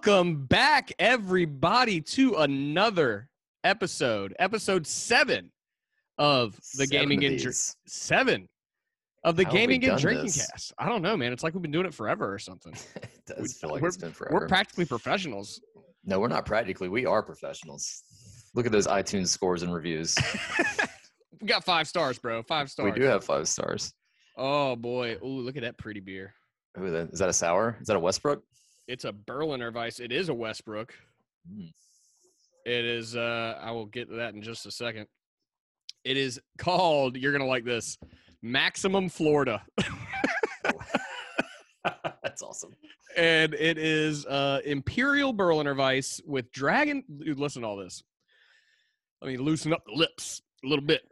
Welcome back, everybody, to another episode, episode seven of the Seven Gaming of and Dr- seven of the How Gaming and Drinking this? Cast. I don't know, man. It's like we've been doing it forever or something. it does We- feel like we're- it's been forever. We're practically professionals. no, we're not practically. We are professionals. Look at those iTunes scores and reviews. we got five stars, bro. Five stars. we do have five stars. Oh boy. Ooh, look at that pretty beer. Ooh, Is that a sour? Is that a Westbrook? It's a Berliner Weiss. It is a Westbrook. Mm. It is uh I will get to that in just a second. It is called, you're gonna like this, Maximum Florida. That's awesome. and it is uh Imperial Berliner Weiss with dragon dude, listen to all this. Let me loosen up the lips a little bit.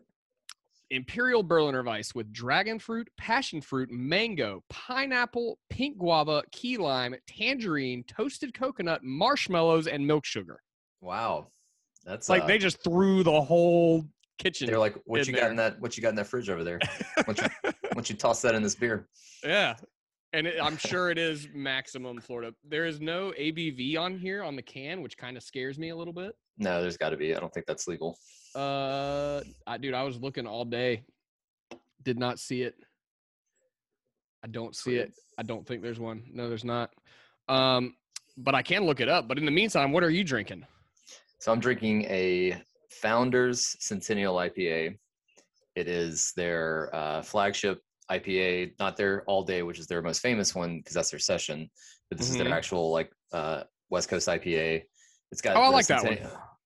Imperial Berliner Weiss with dragon fruit, passion fruit, mango, pineapple, pink guava, key lime, tangerine, toasted coconut, marshmallows, and milk sugar. Wow, that's like uh, they just threw the whole kitchen. They're like, what you got in that? What you got in that fridge over there? Once you, once you toss that in this beer, yeah. And it, I'm sure it is maximum Florida. There is no ABV on here on the can, which kind of scares me a little bit. no, there's got to be. I don't think that's legal. Uh, I, dude, I was looking all day, did not see it. I don't see it. I don't think there's one. No, there's not. Um, but I can look it up. But in the meantime, what are you drinking? So I'm drinking a Founders Centennial IPA. It is their uh, flagship IPA, not their all day, which is their most famous one because that's their session. But this is Mhm. their actual like uh, West Coast IPA. It's got Oh, I like that one.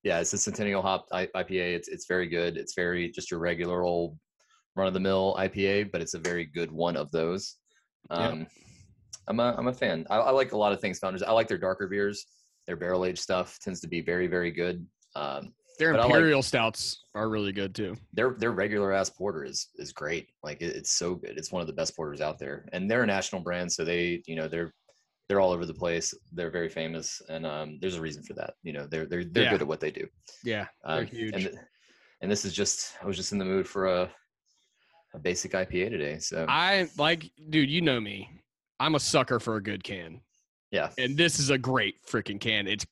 Yeah, it's a Centennial hop IPA. It's it's very good. It's very just your regular old run of the mill IPA, but it's a very good one of those. Yeah. Um, I'm a I'm a fan. I, I like a lot of things Founders. I like their darker beers. Their barrel aged stuff tends to be very very good. Um, Their But I like- imperial stouts are really good too. their their regular ass porter is is great. Like it, it's so good. It's one of the best porters out there, and they're a national brand, so they you know they're they're all over the place. They're very famous, and um, there's a reason for that. You know, they're they're they're Yeah. good at what they do. Yeah, they're Um, huge. And, and this is just I was just in the mood for a a basic IPA today. So I like, dude. You know me. I'm a sucker for a good can, yeah, and this is a great freaking can. It's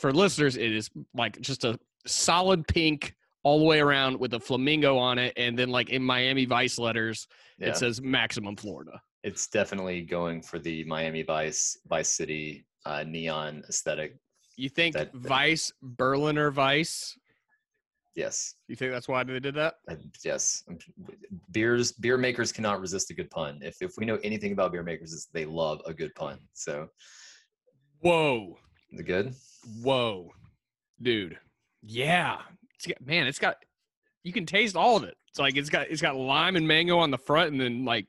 for listeners. It is like just a solid pink all the way around with a flamingo on it, and then like in Miami Vice letters, yeah. it says Maximum Florida. It's definitely going for the Miami Vice Vice City uh, neon aesthetic. You think That- Vice Berliner Vice? Yes, You think that's why they did that? Uh, yes, beers beer makers cannot resist a good pun. If if we know anything about beer makers, is they love a good pun. So Whoa, the good. whoa, dude. Yeah, it's got, man, it's got. You can taste all of it. It's like it's got it's got lime and mango on the front, and then like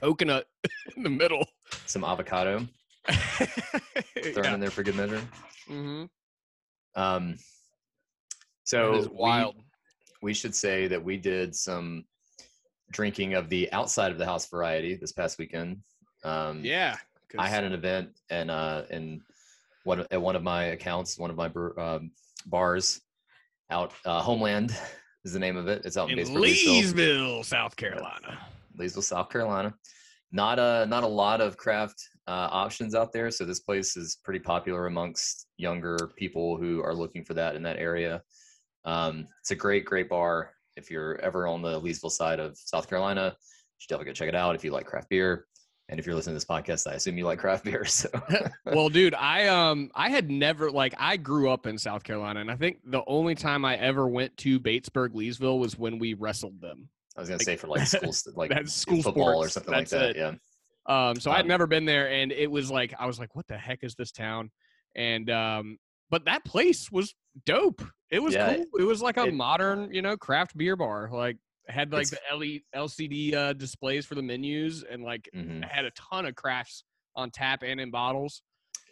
coconut in the middle. Some avocado thrown in there for good measure. hmm Um, So is we- wild. We, should say that we did some drinking of the outside of the house variety this past weekend. Um, yeah, I had an event and uh in one at one of my accounts, one of my um, bars out uh, Homeland is the name of it. It's out in, in. Leesville, South Carolina. Leesville, South Carolina. Not a not a lot of craft uh, options out there, so this place is pretty popular amongst younger people who are looking for that in that area. Um, it's a great, great bar. If you're ever on the Leesville side of South Carolina, you should definitely go check it out if you like craft beer. And if you're listening to this podcast, I assume you like craft beer. So well, dude, I um I had never like I grew up in South Carolina, and I think the only time I ever went to Batesburg, Leesville was when we wrestled them. I was gonna Like- say for like school, like That's school football or sports. something like that. it. Yeah. Um, so I'd Um, never been there, and it was like I was like, "What the heck is this town?" And um, but that place was dope. It was Yeah, cool. It was like a it- modern, you know, craft beer bar. Like had like the LE, LCD uh, displays for the menus, and like Mhm. had a ton of crafts on tap and in bottles.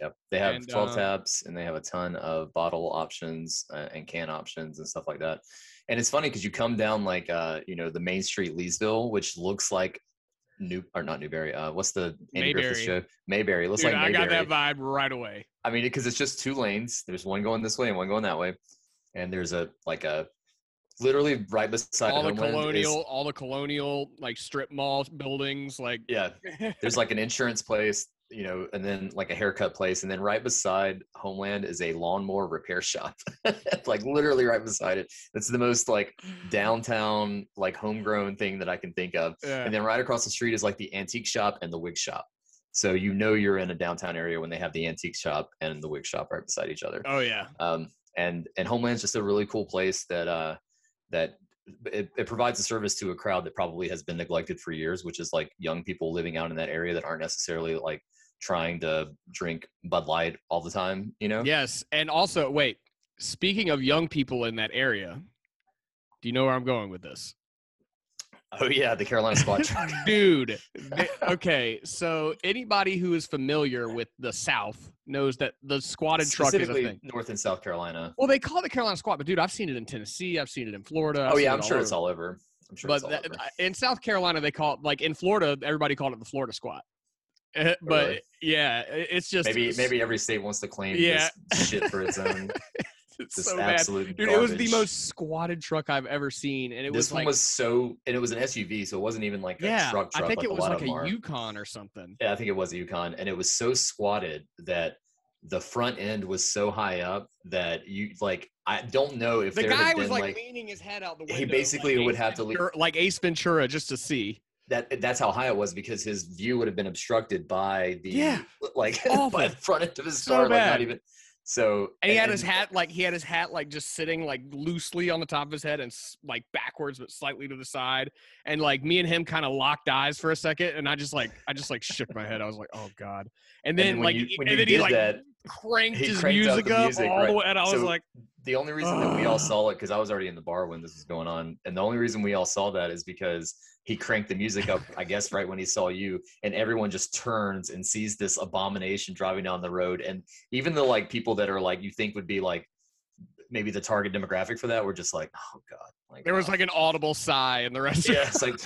Yep. They have And, 12 uh, taps and they have a ton of bottle options uh, and can options and stuff like that. And it's funny because you come down like, uh, you know, the Main Street Leesville, which looks like New or not Newberry. Uh, what's the Andy Griffith Mayberry. show? Mayberry. Looks Dude, like I got that vibe right away. I mean, because it's just two lanes. There's one going this way and one going that way. And there's a like a literally right beside all the Homeland is- colonial, all the colonial like strip mall buildings, like yeah, there's like an insurance place you know, and then like a haircut place, and then right beside Homeland is a lawnmower repair shop, like literally right beside it. It's the most like downtown, like homegrown thing that I can think of. Yeah. And then right across the street is like the antique shop and the wig shop. So you know you're in a downtown area when they have the antique shop and the wig shop right beside each other. oh yeah. Um, and and Homeland's just a really cool place that uh, that it, it provides a service to a crowd that probably has been neglected for years, which is like young people living out in that area that aren't necessarily like trying to drink Bud Light all the time. You know? Yes, and also wait. Speaking of young people in that area, do you know where I'm going with this? Oh yeah, the Carolina Squat truck. Dude, okay, so anybody who is familiar with the South knows that the squatted truck is a thing. North and South Carolina. Well, they call it the Carolina squat, but dude, I've seen it in Tennessee. I've seen it in Florida. I've oh yeah, I'm sure over. it's all over. I'm sure But it's all that- over. in South Carolina, they call it like in Florida, everybody called it the Florida squat. Eh, But Really? yeah, it's just Maybe maybe every state wants to claim Yeah. this shit for its own. it's This so bad. absolute Dude, it was the most squatted truck I've ever seen, and it this was one like was so, and it was an SUV, so it wasn't even like a yeah, truck truck. I think like it was a like a are. Yukon or something. Yeah, I think it was a Yukon, and it was so squatted that the front end was so high up that you like. I don't know if The there guy was been like, like, leaning his head out the he basically like would Ace have to leave- like Ace Ventura just to see. that. That's how high it was because his view would have been obstructed by the Yeah. like by the front end of his So car. Like not even. So And he had his hat like he had his hat like just sitting like loosely on the top of his head and like backwards but slightly to the side. And like me and him kind of locked eyes for a second, and I just like I just like shook my head. I was like, oh god. And And then then like you- when and then he did like that, cranked he his cranked music up music, all the way, and I was like, the only reason that we all saw it because I was already in the bar when this was going on, and the only reason we all saw that is because he cranked the music up, I guess, right when he saw you, and everyone just turns and sees this abomination driving down the road, and even the like people that are like you think would be like maybe the target demographic for that were just like, oh god, like there was oh. like an audible sigh and the rest. yeah, it's like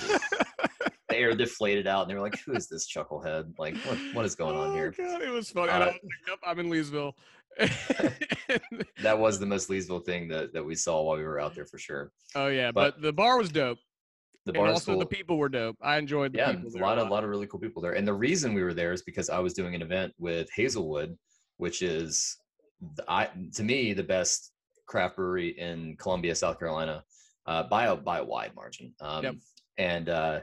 air deflated out, and they were like, who is this chucklehead? Like, what what is going on oh, here? God, it was funny. and I Uh, was like, I'm in Leesville. That was the most Leesville thing that that we saw while we were out there for sure. oh yeah, But- but, the bar was dope. The and bar is also cool. the people were dope. I enjoyed the yeah, people. a lot of a lot of really cool people there. And the reason we were there is because I was doing an event with Hazelwood, which is the, I to me the best craft brewery in Columbia, South Carolina, uh, by a by a wide margin. Um, Yep. And uh,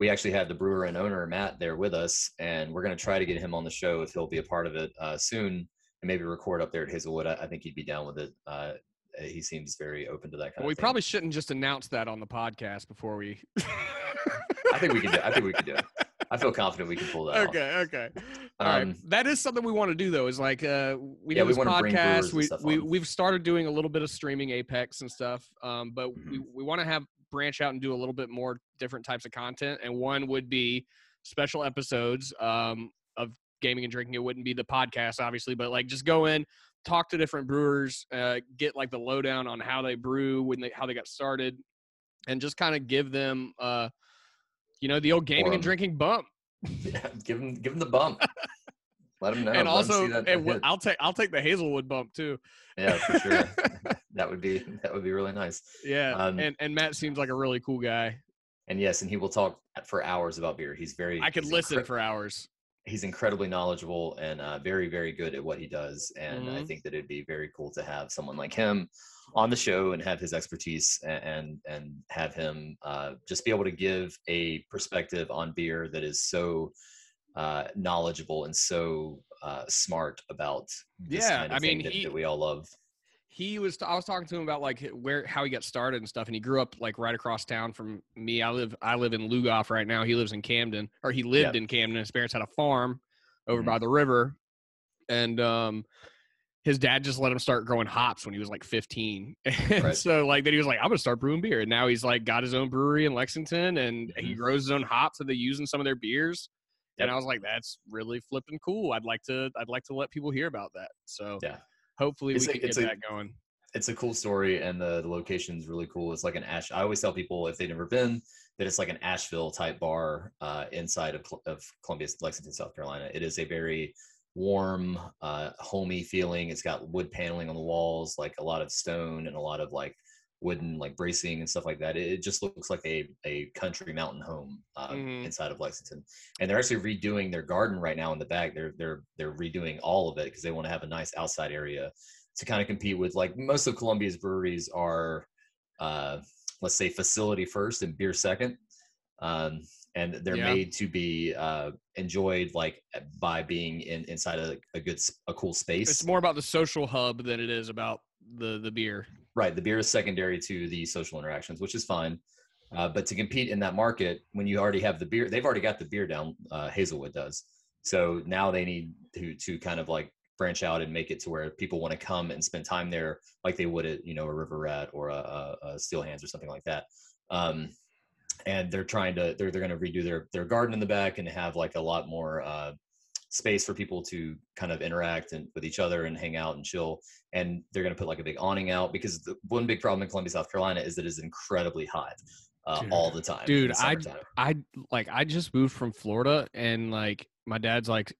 we actually had the brewer and owner Matt there with us, and we're going to try to get him on the show if he'll be a part of it uh, soon, and maybe record up there at Hazelwood. I, I think he'd be down with it. Uh, he seems very open to that kind Well, of we thing. probably shouldn't just announce that on the podcast before we. I think we can do. I think we can do it. I feel confident we can pull that off. okay, okay. All right. Um, That is something we want to do though. Is like uh, we Yeah, do we this brewers podcast. We we on. we've started doing a little bit of streaming Apex and stuff. Um, but we Mhm. we want to have branch out and do a little bit more different types of content. And one would be special episodes um of gaming and drinking. It wouldn't be the podcast, obviously, but like just go in, talk to different brewers, uh, get like the lowdown on how they brew, when they how they got started, and just kind of give them uh, you know, the old gaming and drinking bump. Yeah, give them give him the bump. Let him know. and let also, and hit. I'll take I'll take the Hazelwood bump too. yeah, for sure. that would be that would be really nice. Yeah, Um, and and Matt seems like a really cool guy. And yes, and he will talk for hours about beer. He's very. I could listen incre- for hours. He's incredibly knowledgeable and uh, very very good at what he does. And I Mhm. think that it'd be very cool to have someone like him on the show and have his expertise a- and and have him uh, just be able to give a perspective on beer that is so uh, knowledgeable and so uh, smart about this Yeah, kind of I mean, that, he- that we all love. He was I was talking to him about like where how he got started and stuff, and he grew up like right across town from me. I live I live in Lugoff right now. He lives in Camden, or he lived in Camden. His parents had a farm over Mhm. by the river, and um. His dad just let him start growing hops when he was like 15. And Right. so like then he was like, I'm gonna start brewing beer. And now he's like got his own brewery in Lexington and he Mhm. grows his own hops that they use in some of their beers. And I was like, that's really flipping cool. I'd like to I'd like to let people hear about that. So Yeah. hopefully It's we a- can get a- that going. it's a cool story and the, the location's really cool. It's like an Ash. I always tell people if they've never been that it's like an Asheville type bar uh, inside of, of Columbia, Lexington, South Carolina. It is a very warm, uh, homey feeling. It's got wood paneling on the walls, like a lot of stone and a lot of like wooden like bracing and stuff like that. It, it just looks like a a country mountain home uh, Mhm. inside of Lexington, and they're actually redoing their garden right now in the back. They're they're they're redoing all of it because they want to have a nice outside area to kind of compete with like most of Columbia's breweries are, uh, let's say facility first and beer second. Um, and they're Yeah. made to be uh, enjoyed like by being in inside a, a good a cool space. It's more about the social hub than it is about the the beer. Right. The beer is secondary to the social interactions, which is fine. Uh, but to compete in that market, when you already have the beer, they've already got the beer down. Uh, Hazelwood does. So now they need to to kind of like branch out and make it to where people want to come and spend time there, like they would at you know a River Rat or a, a, Steel Hands or something like that. Um, and they're trying to they're they're going to redo their their garden in the back and have like a lot more uh, space for people to kind of interact and with each other and hang out and chill and they're going to put like a big awning out because the one big problem in Columbia, South Carolina is that it's incredibly hot uh, Dude. all the time. Dude, the I- I like I just moved from Florida and like my dad's like,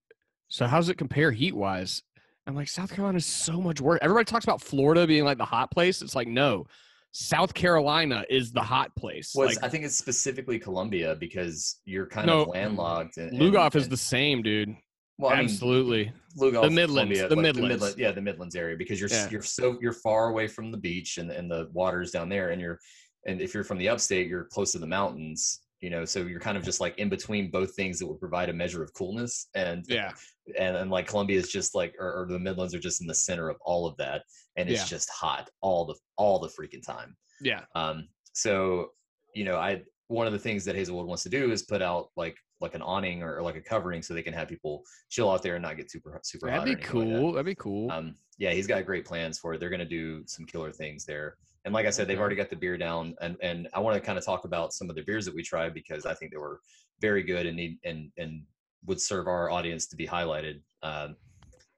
so how's it compare heat wise? I'm like, South Carolina is so much worse. Everybody talks about Florida being like the hot place. It's like, no, South Carolina is the hot place. Well, like I think it's specifically Columbia because you're kind No, of landlocked. And, and- Lugoff is the same, dude. Well, I mean, Absolutely. The Midlands, Columbia, the like, Midlands. Midland- yeah, the Midlands area because you're Yeah. you're so you're far away from the beach and and the waters down there, and you're and if you're from the upstate, you're close to the mountains. You know, so you're kind of just like in between both things that would provide a measure of coolness. And Yeah. and, and like Columbia is just like or, or the Midlands are just in the center of all of that, and it's Yeah. just hot all the all the freaking time. Yeah. Um, so you know, I one of the things that Hazelwood wants to do is put out like like an awning or, or like a covering so they can have people chill out there and not get super super hot. That'd or be anything like that. cool. That'd be cool. Um, yeah, he's got great plans for it. They're going to do some killer things there. And like I said, they've already got the beer down, and and I want to kind of talk about some of the beers that we tried because I think they were very good and need and and would serve our audience to be highlighted. Um,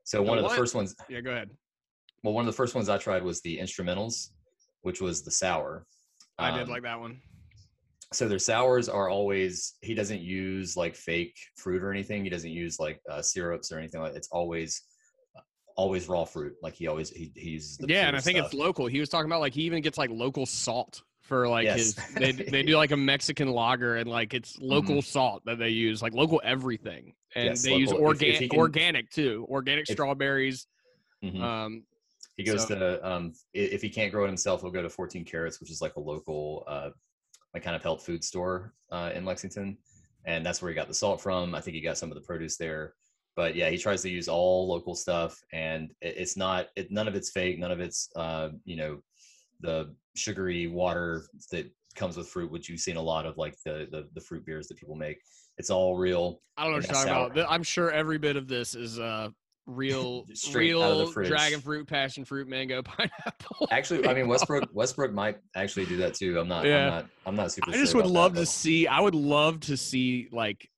so one of the first ones, yeah, go ahead. well, one of the first ones I tried was the instrumentals, which was the sour. I did Um, like that one. So their sours are always he doesn't use like fake fruit or anything he doesn't use like uh, syrups or anything like it's always always raw fruit like he always he, he uses the Yeah, and I think stuff. it's local. He was talking about like he even gets like local salt for like Yes. his they they do like a Mexican lager and like it's local salt that they use, like local everything. And Yes, they use local. If- if organic can- organic too. Organic if- strawberries. Mhm. Um he goes so- to um if he can't grow it himself he'll go to 14 carrots which is like a local uh like kind of health food store uh in lexington and that's where he got the salt from i think he got some of the produce there but yeah he tries to use all local stuff and it, it's not it, none of it's fake none of it's uh you know the sugary water that comes with fruit which you've seen a lot of like the the, the fruit beers that people make it's all real I don't know what you're talking about. sour. Th- I'm sure every bit of this is uh real Straight out of the real dragon fruit, passion fruit, mango, pineapple. actually i mean westbrook westbrook might actually do that too i'm not Yeah. i'm not i'm not super I just sure would that, love but- to see. I would love to see like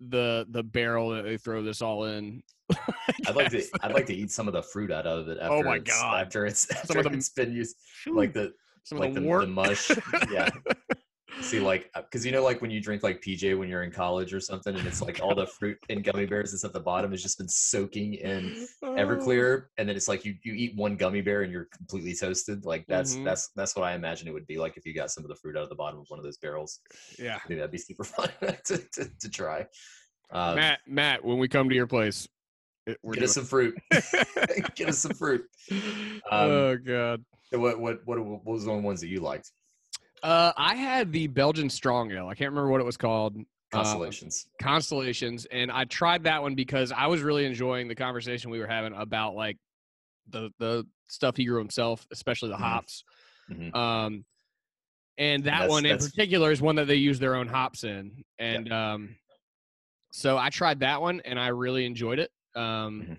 the the barrel that they throw this all in. I'd like to. I'd like to eat some of the fruit out of it. After Oh my it's, God. After it's Some after of the- it's been used, like the some like of the, the, the mush. yeah. See, like, because you know, like when you drink like PJ when you're in college or something, and it's like all the fruit and gummy bears that's at the bottom has just been soaking in. Everclear, and then it's like you you eat one gummy bear and you're completely toasted. Like that's Mhm. that's that's what I imagine it would be like if you got some of the fruit out of the bottom of one of those barrels. Yeah, I think that'd be super fun to, to, to try. Um, Matt. Matt, when we come to your place, it- we're get us some fruit. get us some fruit. Um, oh god. So What what what what was the only ones that you liked? Uh, I had the Belgian strong ale. I can't remember what it was called. Uh, Constellations. Constellations, and I tried that one because I was really enjoying the conversation we were having about like the the stuff he grew himself, especially the Mhm. hops. Mhm. Um, and that that's- one in particular is one that they use their own hops in, and um, so I tried that one and I really enjoyed it. Um, Mhm.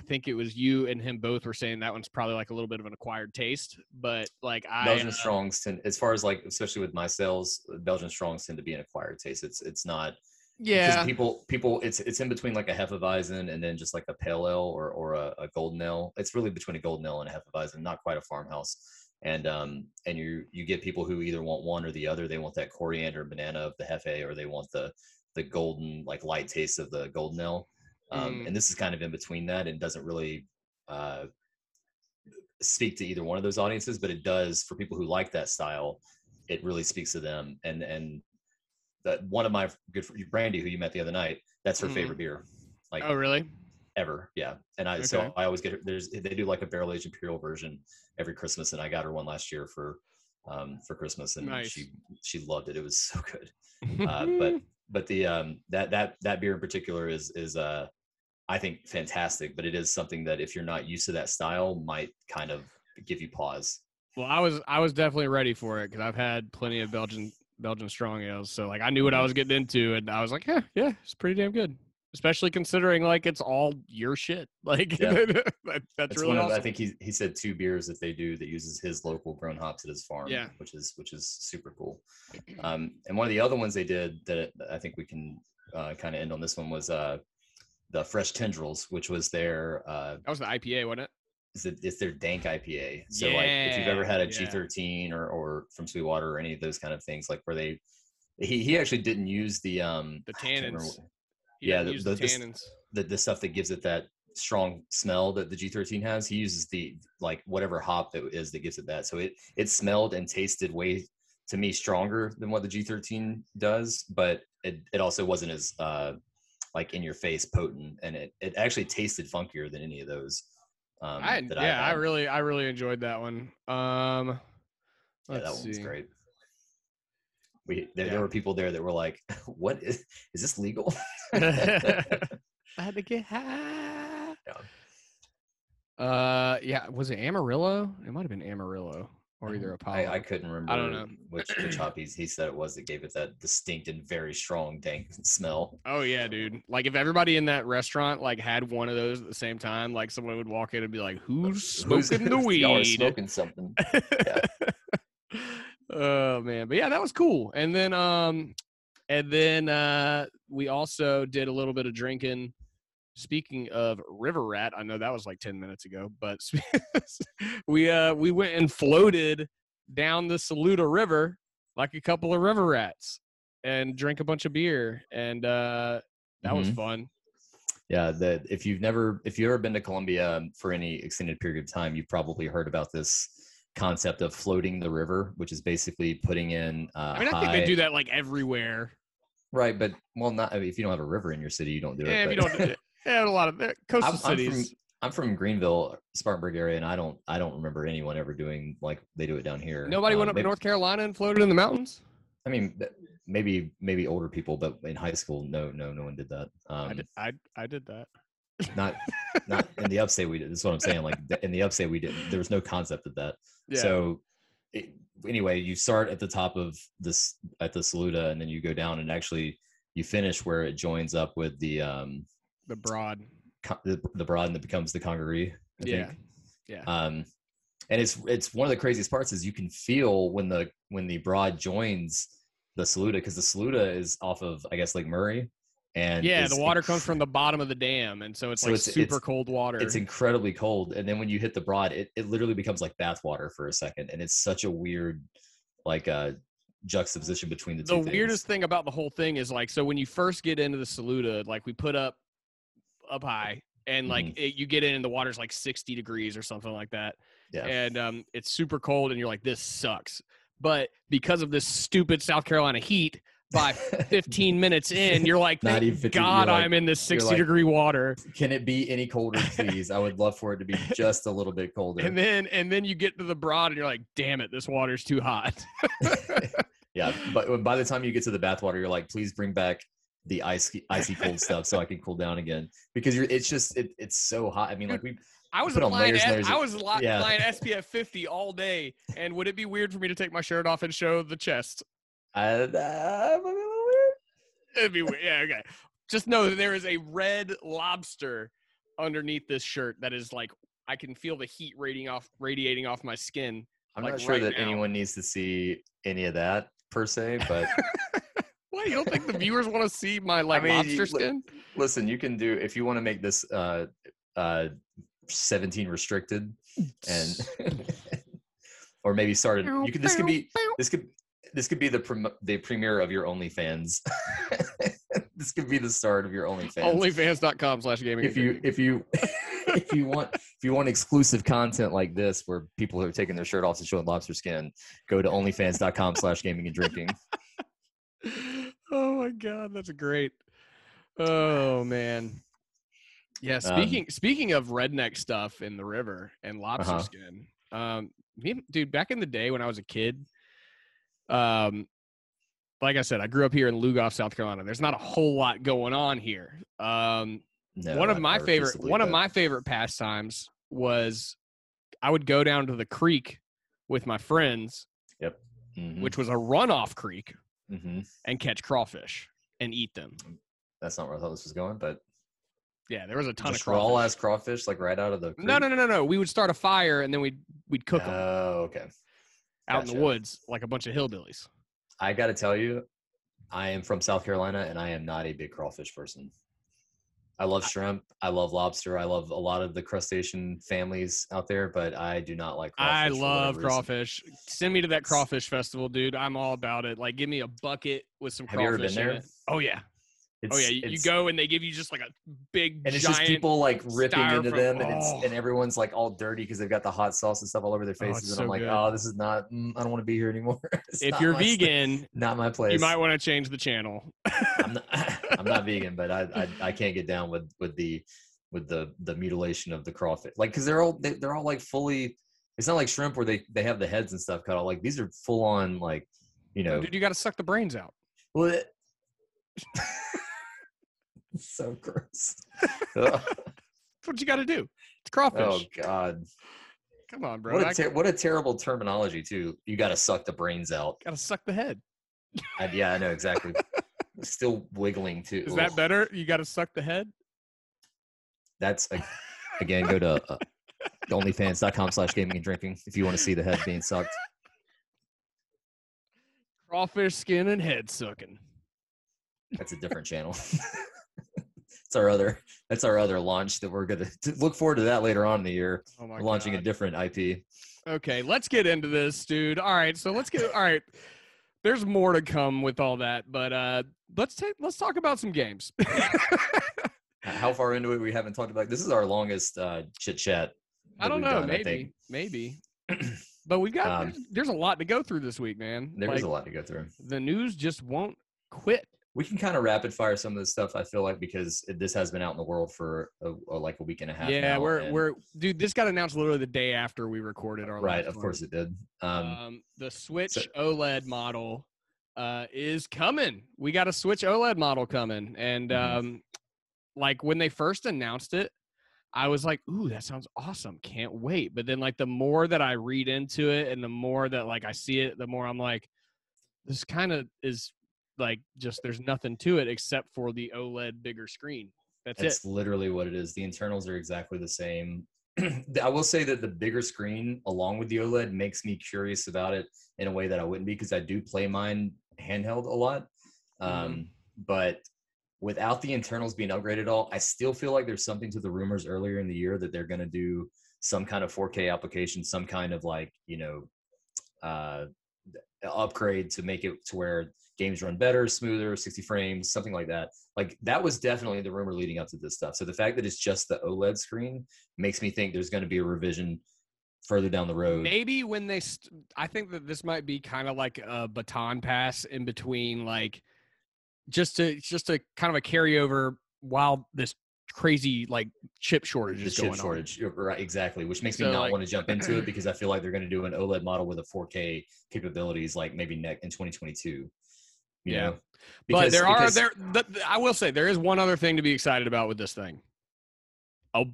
I think it was you and him both were saying that one's probably like a little bit of an acquired taste, but like I Belgian uh, strongs tend, as far as like, especially with my sales, Belgian strongs tend to be an acquired taste. It's it's not because yeah, people people it's it's in between like a hefeweizen and then just like a pale ale or or a, a golden ale. It's really between a golden ale and a hefeweizen, not quite a farmhouse. And um and you you get people who either want one or the other. They want that coriander banana of the hefe, or they want the the golden like light taste of the golden ale. Um, Mm. And this is kind of in between that and doesn't really uh, speak to either one of those audiences, but it does for people who like that style. It really speaks to them. And and that one of my good friend, Brandy, who you met the other night, that's her Mhm. favorite beer, like Oh, really? ever. Yeah. And I Okay. so I always get her. There's they do like a barrel aged imperial version every Christmas, and I got her one last year for um for Christmas, and Nice. she she loved it. It was so good. Uh, but but the um that that that beer in particular is is uh I think fantastic, but it is something that if you're not used to that style, might kind of give you pause. well, I was I was definitely ready for it because I've had plenty of Belgian Belgian strong ales, so like I knew what I was getting into, and I was like, yeah, yeah, it's pretty damn good. Especially considering like it's all your shit. Like Yeah. that, that's It's really one of. I think he he said two beers that they do that uses his local grown hops at his farm. Yeah. which is which is super cool. Um, and one of the other ones they did that I think we can uh, kind of end on this one was uh, the fresh tendrils, which was their uh, that was the IPA, wasn't it? is it, it's their dank IPA. So like if you've ever Yeah, had a yeah. G13 or or from Sweetwater or any of those kind of things, like where they he he actually didn't use the um The I can't remember tannins. Yeah, the- the- the tannins. the the stuff that gives it that strong smell that the G13 has. He uses the like whatever hop that is that gives it that. So it it smelled and tasted way to me stronger than what the G13 does, but it it also wasn't as uh like in your face potent, and it it actually tasted funkier than any of those. Um, I, yeah, I really, I really enjoyed that one. Um, Yeah, that one was great. We there, Yeah. there were people there that were like, "What is is this legal?" I had to get high. Uh, yeah, was it Amarillo? It might have been Amarillo or either Apollo. I, I couldn't remember I don't know. which which hop he's, he said it was that gave it that distinct and very strong dank smell. Oh yeah, dude. Like if everybody in that restaurant like had one of those at the same time, like someone would walk in and be like, "Who's Who's- smoking the weed?" Y'all are smoking something. oh man, but yeah, that was cool. And then um, and then uh, we also did a little bit of drinking. Speaking of River Rat, I know that was like ten minutes ago, but we uh we went and floated down the Saluda River like a couple of river rats and drank a bunch of beer and uh that was Mhm. fun. Yeah, that if you've never if you've ever been to Columbia for any extended period of time, you've probably heard about this concept of floating the river, which is basically putting in. Uh, I mean, I think they do that like everywhere. Right, but well, not I mean, if you don't have a river in your city, you don't do Yeah, it. if you don't, yeah, a lot of eh, coastal I'm, I'm cities. from I'm from Greenville, Spartanburg area, and I don't I don't remember anyone ever doing like they do it down here. Nobody Um, went up to North Carolina and floated in the mountains. I mean, maybe maybe older people, but in high school, no, no, no one did that. I, Um, did, I I did that. not not in the upstate we did. That's what I'm saying. Like in the upstate we didn't. There was no concept of that. Yeah. So it, anyway, you start at the top of this at the Saluda, and then you go down, and actually you finish where it joins up with the um the broad. the, the broad, and it becomes the Congaree. I Yeah. think. Yeah. Um, and it's it's one of the craziest parts is you can feel when the when the broad joins the Saluda because the Saluda is off of I guess Lake Murray, and yeah, the water inc- comes from the bottom of the dam, and so it's So like it's- super it's- cold water. It's incredibly cold, and then when you hit the broad, it, it literally becomes like bath water for a second, and it's such a weird like uh juxtaposition between the two. the weirdest thing about the whole thing is like so when you first get into the saluda like we put up up high and like Mm-hmm. it, you get in and the water's like 60 degrees or something like that Yeah. and um, it's super cold and you're like this sucks but because of this stupid south carolina heat by 15 minutes in you're like Not even 15, god like- i'm in this 60 like- degree water Can it be any colder, please? I would love for it to be just a little bit colder. and then and then you get to the broad and you're like damn it this water's too hot yeah, but by the time you get to the bathwater, you're like, please bring back the icy, icy cold stuff so I can cool down again because you're. It's just it, it's so hot. I mean, like we I was applying, layers I was li- yeah. applying SPF 50 all day, and would it be weird for me to take my shirt off and show the chest? uh, uh, might be a little weird. It'd be weird. Yeah, okay. Just know that there is a red lobster underneath this shirt that is like I can feel the heat radiating off radiating off my skin. I'm Like, not sure right that now. anyone needs to see any of that per se, but What? You don't think the viewers want to see my like mean, lobster skin? listen, you can do if you want to make this uh uh 17 restricted and or maybe started you could this could be this could this could be the prom- the premiere of your OnlyFans. this could be the start of your OnlyFans. Onlyfans.com slash gaming. if you if you if you want if you want exclusive content like this where people are taking their shirt off and showing lobster skin, go to onlyfans.com slash gaming and drinking. Oh my god, that's great. Oh man. Yeah, Um, speaking speaking of redneck stuff in the river and lobster Uh-huh. skin. Um me, dude, back in the day when I was a kid, um like I said, I grew up here in Lugoff, South Carolina. There's not a whole lot going on here. Um No, one of my favorite one of my favorite pastimes was I would go down to the creek with my friends, Mhm, which was a runoff creek, mhm. and catch crawfish and eat them. That's not where I thought this was going, but Yeah, there was a ton just of raw crawfish. ass crawfish, like right out of the No, creek? no, no, no, no. We would start a fire and then we'd we'd cook them Oh, okay. out in the woods like a bunch of hillbillies. I got to tell you, I am from South Carolina and I am not a big crawfish person. I love shrimp. I love lobster. I love a lot of the crustacean families out there, but I do not like crawfish. I love reason. crawfish. Send me to that crawfish festival, dude. I'm all about it. Like, give me a bucket with some Have you ever crawfish been in there? it. Oh yeah, It's, oh yeah. You, you go and they give you just like a big and it's giant. just people like ripping into them, and it's Oh. and everyone's like all dirty because they've got the hot sauce and stuff all over their Oh, faces, and so I'm like, good. oh, this is not. mm, I don't want to be here anymore. If you're st- vegan, not my place. you might want to change the channel. I'm not, I'm not vegan, but I, I I can't get down with with the with the the mutilation of the crawfish. Like, cause they're all they, they're all like fully. It's not like shrimp where they they have the heads and stuff cut off. Like these are full on like, you know. Oh, dude, you got to suck the brains out. Well, it- so gross. That's what you got to do. It's crawfish. oh God! Come on, bro. What a ter- what a terrible terminology too. You got to suck the brains out. got to suck the head. I, yeah, I know exactly. Still wiggling too. Is that better? You got to suck the head. That's again. Go to uh, onlyfans.com slash gaming and drinking if you want to see the head being sucked. Crawfish skin and head sucking. That's a different channel. It's our other. That's our other launch that we're gonna to look forward to that later on in the year. Oh my We're launching God. a different IP. Okay, let's get into this, dude. All right, so let's get all right. There's more to come with all that, but uh let's take let's talk about some games. How far into it we haven't talked about? This is our longest uh, chit chat. I don't know, maybe, maybe. But we've got Um, there's, there's a lot to go through this week, man. There is Like, a lot to go through. The news just won't quit. We can kind of rapid fire some of this stuff. I feel like because it, this has been out in the world for a, a- like a week and a half. Yeah, now, we're we're dude. This got announced literally the day after we recorded our right. last Of one. course it did. Um, Um, the Switch OLED model uh, is coming. We got a Switch OLED model coming, and Mhm. um, like when they first announced it, I was like, "Ooh, that sounds awesome! Can't wait!" But then, like, the more that I read into it, and the more that like I see it, the more I'm like, "This kind of is like just there's nothing to it except for the OLED bigger screen. That's That's it." literally what it is. The internals are exactly the same. I will say that the bigger screen, along with the OLED, makes me curious about it in a way that I wouldn't be because I do play mine handheld a lot. Um, Mm-hmm. But without the internals being upgraded at all, I still feel like there's something to the rumors earlier in the year that they're going to do some kind of 4K application, some kind of like you know uh, upgrade to make it to where games run better, smoother, 60 frames, something like that. Like that was definitely the rumor leading up to this stuff. So the fact that it's just the OLED screen makes me think there's going to be a revision further down the road. Maybe when they, st- I think that this might be kind of like a baton pass in between, like just to just a kind of a carryover while this crazy like chip shortages The chip shortage, You're right? Exactly, which makes So, me not like- want to jump into it because I feel like they're going to do an OLED model with a 4K capabilities, like maybe next in 2022. You Yeah. know? on. But Because- there are because- there. The, I will say there is one other thing to be excited about with this thing. A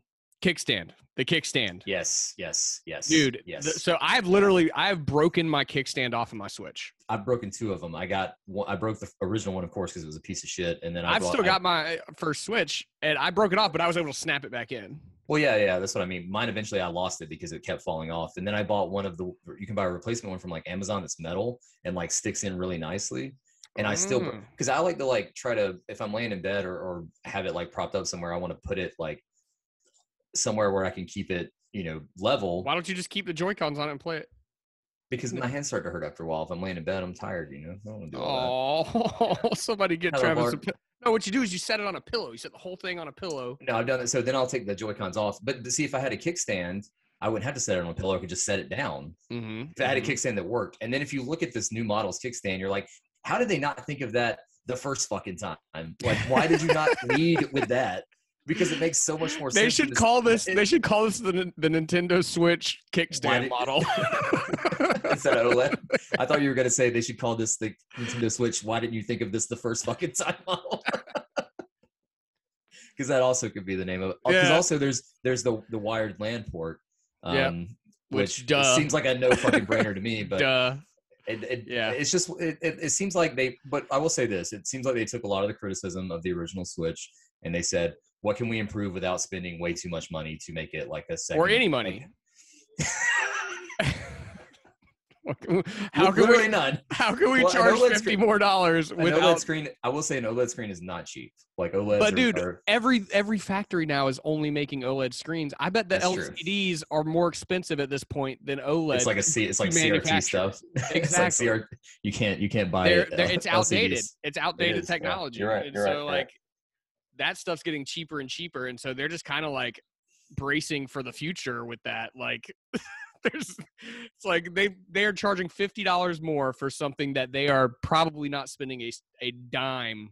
kickstand, the kickstand. Yes, yes, yes, Dude, Yes, so I've literally I've broken my kickstand off of my Switch. I've broken two of them. I got one. I broke the original one, of course, because it was a piece of shit, and then I I've bought- still I- got my first Switch, and I broke it off, but I was able to snap it back in. Well, yeah, yeah, that's what I mean. Mine eventually I lost it because it kept falling off, and then I bought one of the. You can buy a replacement one from like Amazon that's metal and like sticks in really nicely. And I still Mm. because I like to like try to if I'm laying in bed or, or have it like propped up somewhere, I want to put it like somewhere where I can keep it, you know, level. Why don't you just keep the Joy Cons on it and play it? Because my hands start to hurt after a while. If I'm laying in bed, I'm tired. You know, I don't want to do all Oh, somebody get Hello, Travis. Bart. Some, pi- No, what you do is you set it on a pillow. You set the whole thing on a pillow. No, I've done it. So then I'll take the Joy Cons off. But to see if I had a kickstand, I wouldn't have to set it on a pillow. I could just set it down. Mm-hmm. If I had a kickstand that worked. And then if you look at this new model's kickstand, you're like, how did they not think of that the first fucking time? Like, why did you not lead with that? Because it makes so much more sense. They should call this. it- They should call this the the Nintendo Switch kickstand did- model. instead of OLED. I thought you were going to say they should call this the Nintendo Switch. Why didn't you think of this the first fucking time model? Because that also could be the name of it. Because Yeah. also there's there's the the wired LAN port, um, Yeah. which, Which, duh. seems like a no fucking brainer to me. But Duh. it, it, Yeah. it's just it, it, it seems like they. But I will say this: it seems like they took a lot of the criticism of the original Switch and they said, "What can we improve without spending way too much money to make it like a second Or any money. Can we- how can Literally we? none. How can we Well, charge fifty screen- more dollars An OLED screen. I will say an OLED screen is not cheap. Like OLED, But are, dude, are every every factory now is only making OLED screens. I bet the That's true. LCDs are more expensive at this point than OLED. it's like a C, it's like CRT stuff. it's like Exactly. CR, you can't you can't buy They're, it. they're, uh, it's outdated. LCDs. It's outdated is, yeah. technology. You're right, you're so right, you're right. like that stuff's getting cheaper and cheaper, and so they're just kind of like bracing for the future with that. Like there's it's like they they're charging fifty dollars more for something that they are probably not spending a a dime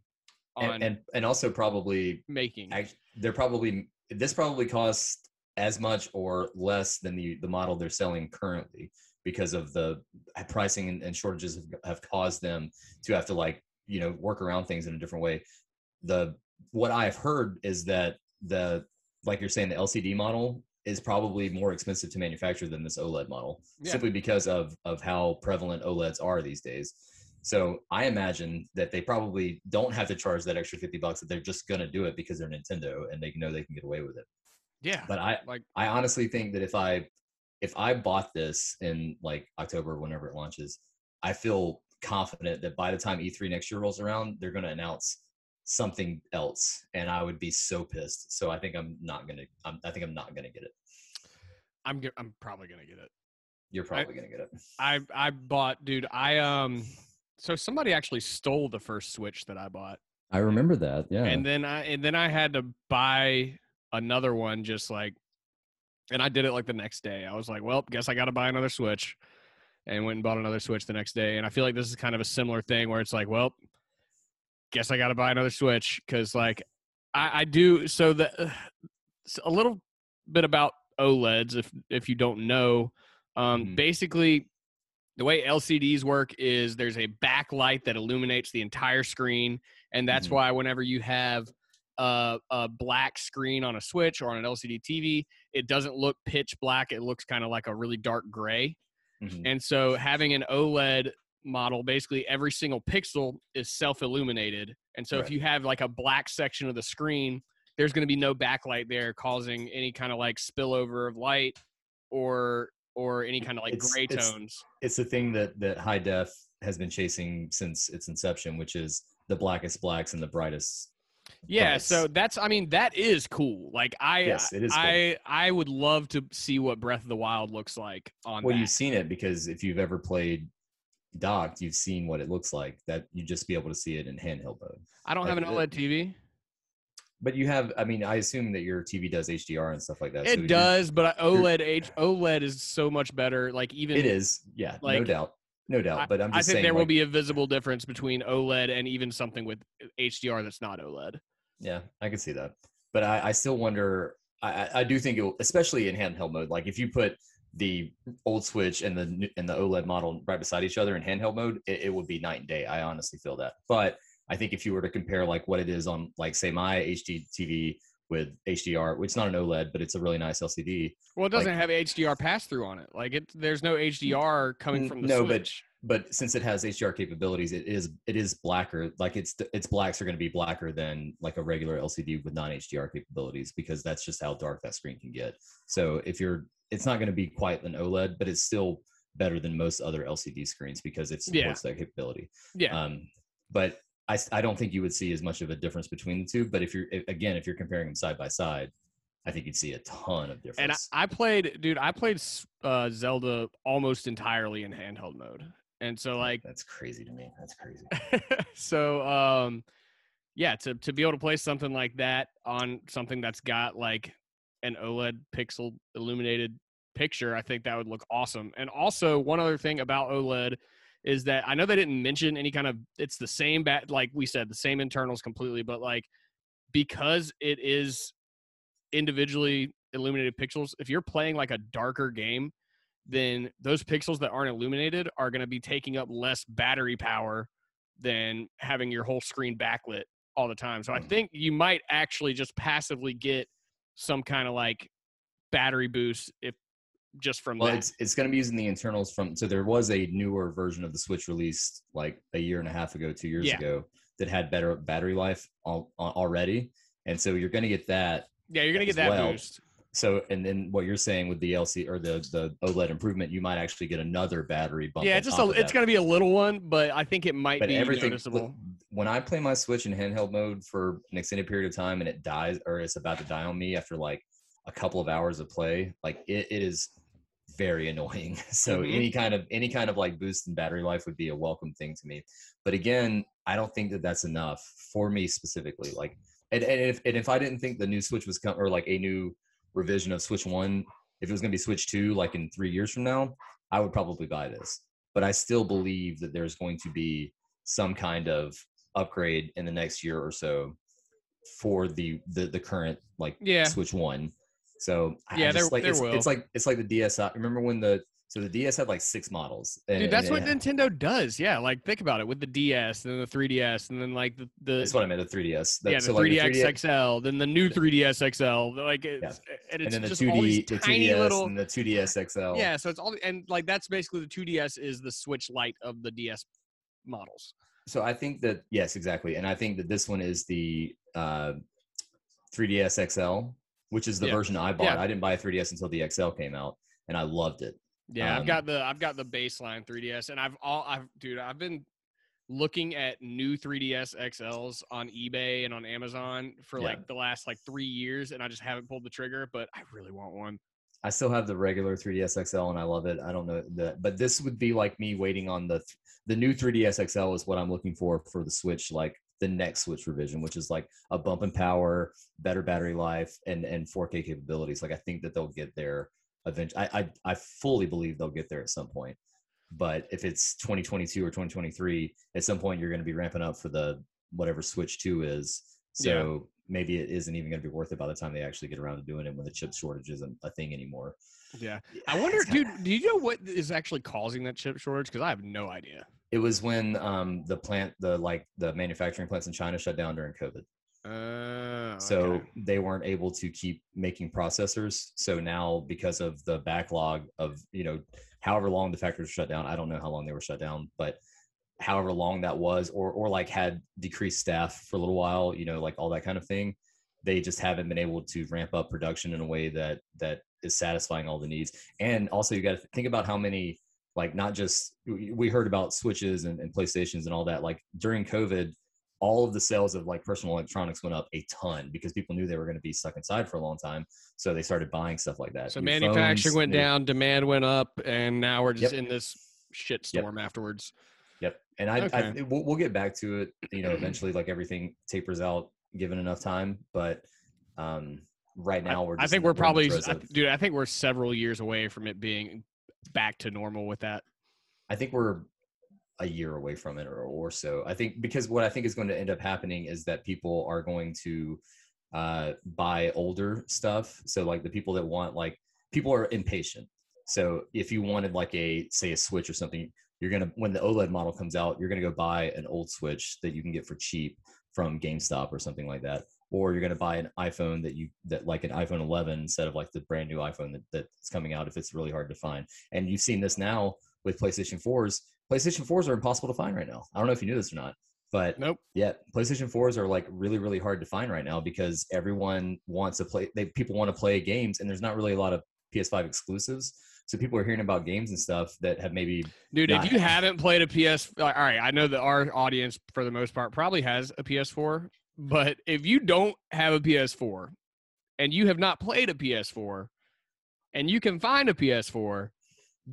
on And, and and also probably making. they're probably this probably costs as much or less than the the model they're selling currently because of the uh, pricing and, and shortages have, have caused them to have to like you know work around things in a different way the what i've heard is that the like you're saying the lcd model is probably more expensive to manufacture than this oled model Yeah. simply because of of how prevalent oleds are these days so i imagine that they probably don't have to charge that extra 50 bucks that they're just going to do it because they're nintendo and they know they can get away with it yeah, but i like I honestly think that if I if I bought this in like October, whenever it launches, I feel confident that by the time E3 next year rolls around, they're going to announce something else, and I would be so pissed. So I think I'm not gonna. I'm, I think I'm not gonna get it. I'm ge- I'm probably gonna get it. You're probably gonna get it. I I bought, dude. I um. So somebody actually stole the first Switch that I bought, I remember that. Yeah. and then I and then I had to buy another one, just like, and I did it like the next day. I was like, well, guess I got to buy another Switch, and went and bought another Switch the next day. And I feel like this is kind of a similar thing where it's like, well, guess I got to buy another Switch because like I, I do. So the so a little bit about OLEDs, if if you don't know, um, Mhm. basically the way LCDs work is there's a backlight that illuminates the entire screen, and that's Mhm. why whenever you have a, a black screen on a Switch or on an LCD TV, it doesn't look pitch black. It looks kind of like a really dark gray. Mhm. And so having an OLED model, basically every single pixel is self-illuminated. And so if you have like a black section of the screen, there's going to be no backlight there causing any kind of like spillover of light or or any kind of like It's- gray it's- tones. It's the thing that that high def has been chasing since its inception, which is the blackest blacks and the brightest. Yeah, so that's I mean that is cool. Like I Yes, it is cool. I I would love to see what Breath of the Wild looks like on well that. you've seen it because if you've ever played docked you've seen what it looks like that you just be able to see it in handheld mode I don't have an OLED TV. but you have i mean i assume that your tv does hdr and stuff like that so It you're- does, but OLED H OLED is so much better. Like even it is yeah like, no doubt no doubt but i'm I just think saying there will be a visible difference between OLED and even something with HDR that's not OLED. yeah i can see that but i, I still wonder I, I- I do think it will especially in handheld mode like if you put the old switch and the and the oled model right beside each other in handheld mode it, it would be night and day i honestly feel that but i think if you were to compare like what it is on like say my hd tv with hdr which is not an oled but it's a really nice lcd Well, it doesn't Like- have HDR pass through on it. Like it, there's no HDR coming from the no, Switch. But since it has HDR capabilities, it is it is blacker. Like its its blacks are going to be blacker than like a regular LCD with non HDR capabilities because that's just how dark that screen can get. So if you're, it's not going to be quite an OLED, but it's still better than most other LCD screens because it Yeah. supports that capability. yeah, Um, but I I don't think you would see as much of a difference between the two. But if you're again if you're comparing them side by side, I think you'd see a ton of difference. and I, I played, dude. I played uh, Zelda almost entirely in handheld mode, and so like that's crazy to me. That's crazy. so um yeah, to to be able to play something like that on something that's got like an OLED pixel illuminated picture, I think that would look awesome. And also, one other thing about OLED is that I know they didn't mention any kind of it's the same bat like we said the same internals completely, but like because it is individually illuminated pixels, if you're playing like a darker game, then those pixels that aren't illuminated are going to be taking up less battery power than having your whole screen backlit all the time. So I Mm. think you might actually just passively get some kind of like battery boost if just from Well, that. it's it's going to be using the internals from. So there was a newer version of the Switch released like a year and a half ago, two years Yeah. ago, that had better battery life al- al- already, and so you're going to get that. yeah, you're gonna get that well. boost. So and then what you're saying with the LC or the the OLED improvement, you might actually get another battery bump. Yeah, it's just a, it's gonna be a little one, but I think it might but be everything noticeable. when I play my Switch in handheld mode for an extended period of time and it dies or it's about to die on me after like a couple of hours of play, like it, it is very annoying. So Mhm. any kind of any kind of like boost in battery life would be a welcome thing to me. But again, I don't think that that's enough for me specifically. Like, and, and if and if I didn't think the new Switch was come or like a new revision of Switch One, if it was going to be Switch Two, like in three years from now, I would probably buy this. But I still believe that there's going to be some kind of upgrade in the next year or so for the the, the current like Yeah. Switch One. So I Yeah, there- like there it's, will. it's like it's like the DS. uh, Remember when the so the DS had like six models. and- Dude, that's and what Nintendo does. Yeah, like think about it with the DS, and then the 3DS, and then like the, the That's what I meant. The 3DS. That- yeah, the so, like, 3DS XL, then the new 3DS XL. Like it's and and it's then the just 2D, all these the tiny 2DS, little and the 2DS XL. yeah. So it's all and like that's basically the 2DS is the Switch Lite of the DS models. So I think that yes, exactly, and I think that this one is the uh, 3DS XL, which is the Yeah. version I bought. Yeah. I didn't buy a 3DS until the XL came out, and I loved it. Yeah, I've Um, got the I've got the baseline 3DS, and I've all I've dude I've been looking at new 3DS XLs on eBay and on Amazon for Yeah. like the last like three years, and I just haven't pulled the trigger. But I really want one. I still have the regular 3DS XL, and I love it. I don't know that, but this would be like me waiting on the the new 3DS XL is what I'm looking for for the Switch, like the next Switch revision, which is like a bump in power, better battery life, and and 4K capabilities. Like I think that they'll get there eventually. I I, I fully believe they'll get there at some point. But if it's 2022 or 2023, at some point you're going to be ramping up for the whatever Switch 2 is. So maybe it isn't even going to be worth it by the time they actually get around to doing it when the chip shortage isn't a thing anymore. Yeah, I wonder, dude. Do you know what is actually causing that chip shortage? Because I have no idea. It was when um, the plant, the like the manufacturing plants in China shut down during COVID. Uh, So okay. they weren't able to keep making processors. So now, because of the backlog of you know, however long the factories shut down, I don't know how long they were shut down, but however long that was, or or like had decreased staff for a little while, you know, like all that kind of thing, they just haven't been able to ramp up production in a way that that is satisfying all the needs. And also, you got to think about how many like not just we heard about switches and, and playstations and all that like during covid all of the sales of like personal electronics went up a ton because people knew they were going to be stuck inside for a long time so they started buying stuff like that so New manufacturing phones, went new- down, demand went up, and now we're just Yep. in this shit Yep. storm afterwards. yep and i, I Okay. we'll, we'll get back to it you know eventually like everything tapers out given enough time but um right now we're I think we're probably, I- of- dude. I think we're several years away from it being back to normal with that. I think we're a year away from it or, or so. I think because what I think is going to end up happening is that people are going to uh, buy older stuff. So like the people that want like people are impatient. So if you wanted like a say a Switch or something, you're gonna when the OLED model comes out, you're gonna go buy an old Switch that you can get for cheap from GameStop or something like that. Or you're gonna buy an iPhone that you that like an iPhone 11 instead of like the brand new iPhone that, that's coming out if it's really hard to find. And you've seen this now with PlayStation 4s. PlayStation 4s are impossible to find right now. I don't know if you knew this or not, but Nope. yeah, PlayStation 4s are like really, really hard to find right now because everyone wants to play. They people want to play games, and there's not really a lot of PS5 exclusives. So people are hearing about games and stuff that have maybe Dude, if you haven't played a PS, all right, I know that our audience, for the most part, probably has a PS4. But if you don't have a PS4 and you have not played a PS4 and you can find a PS4,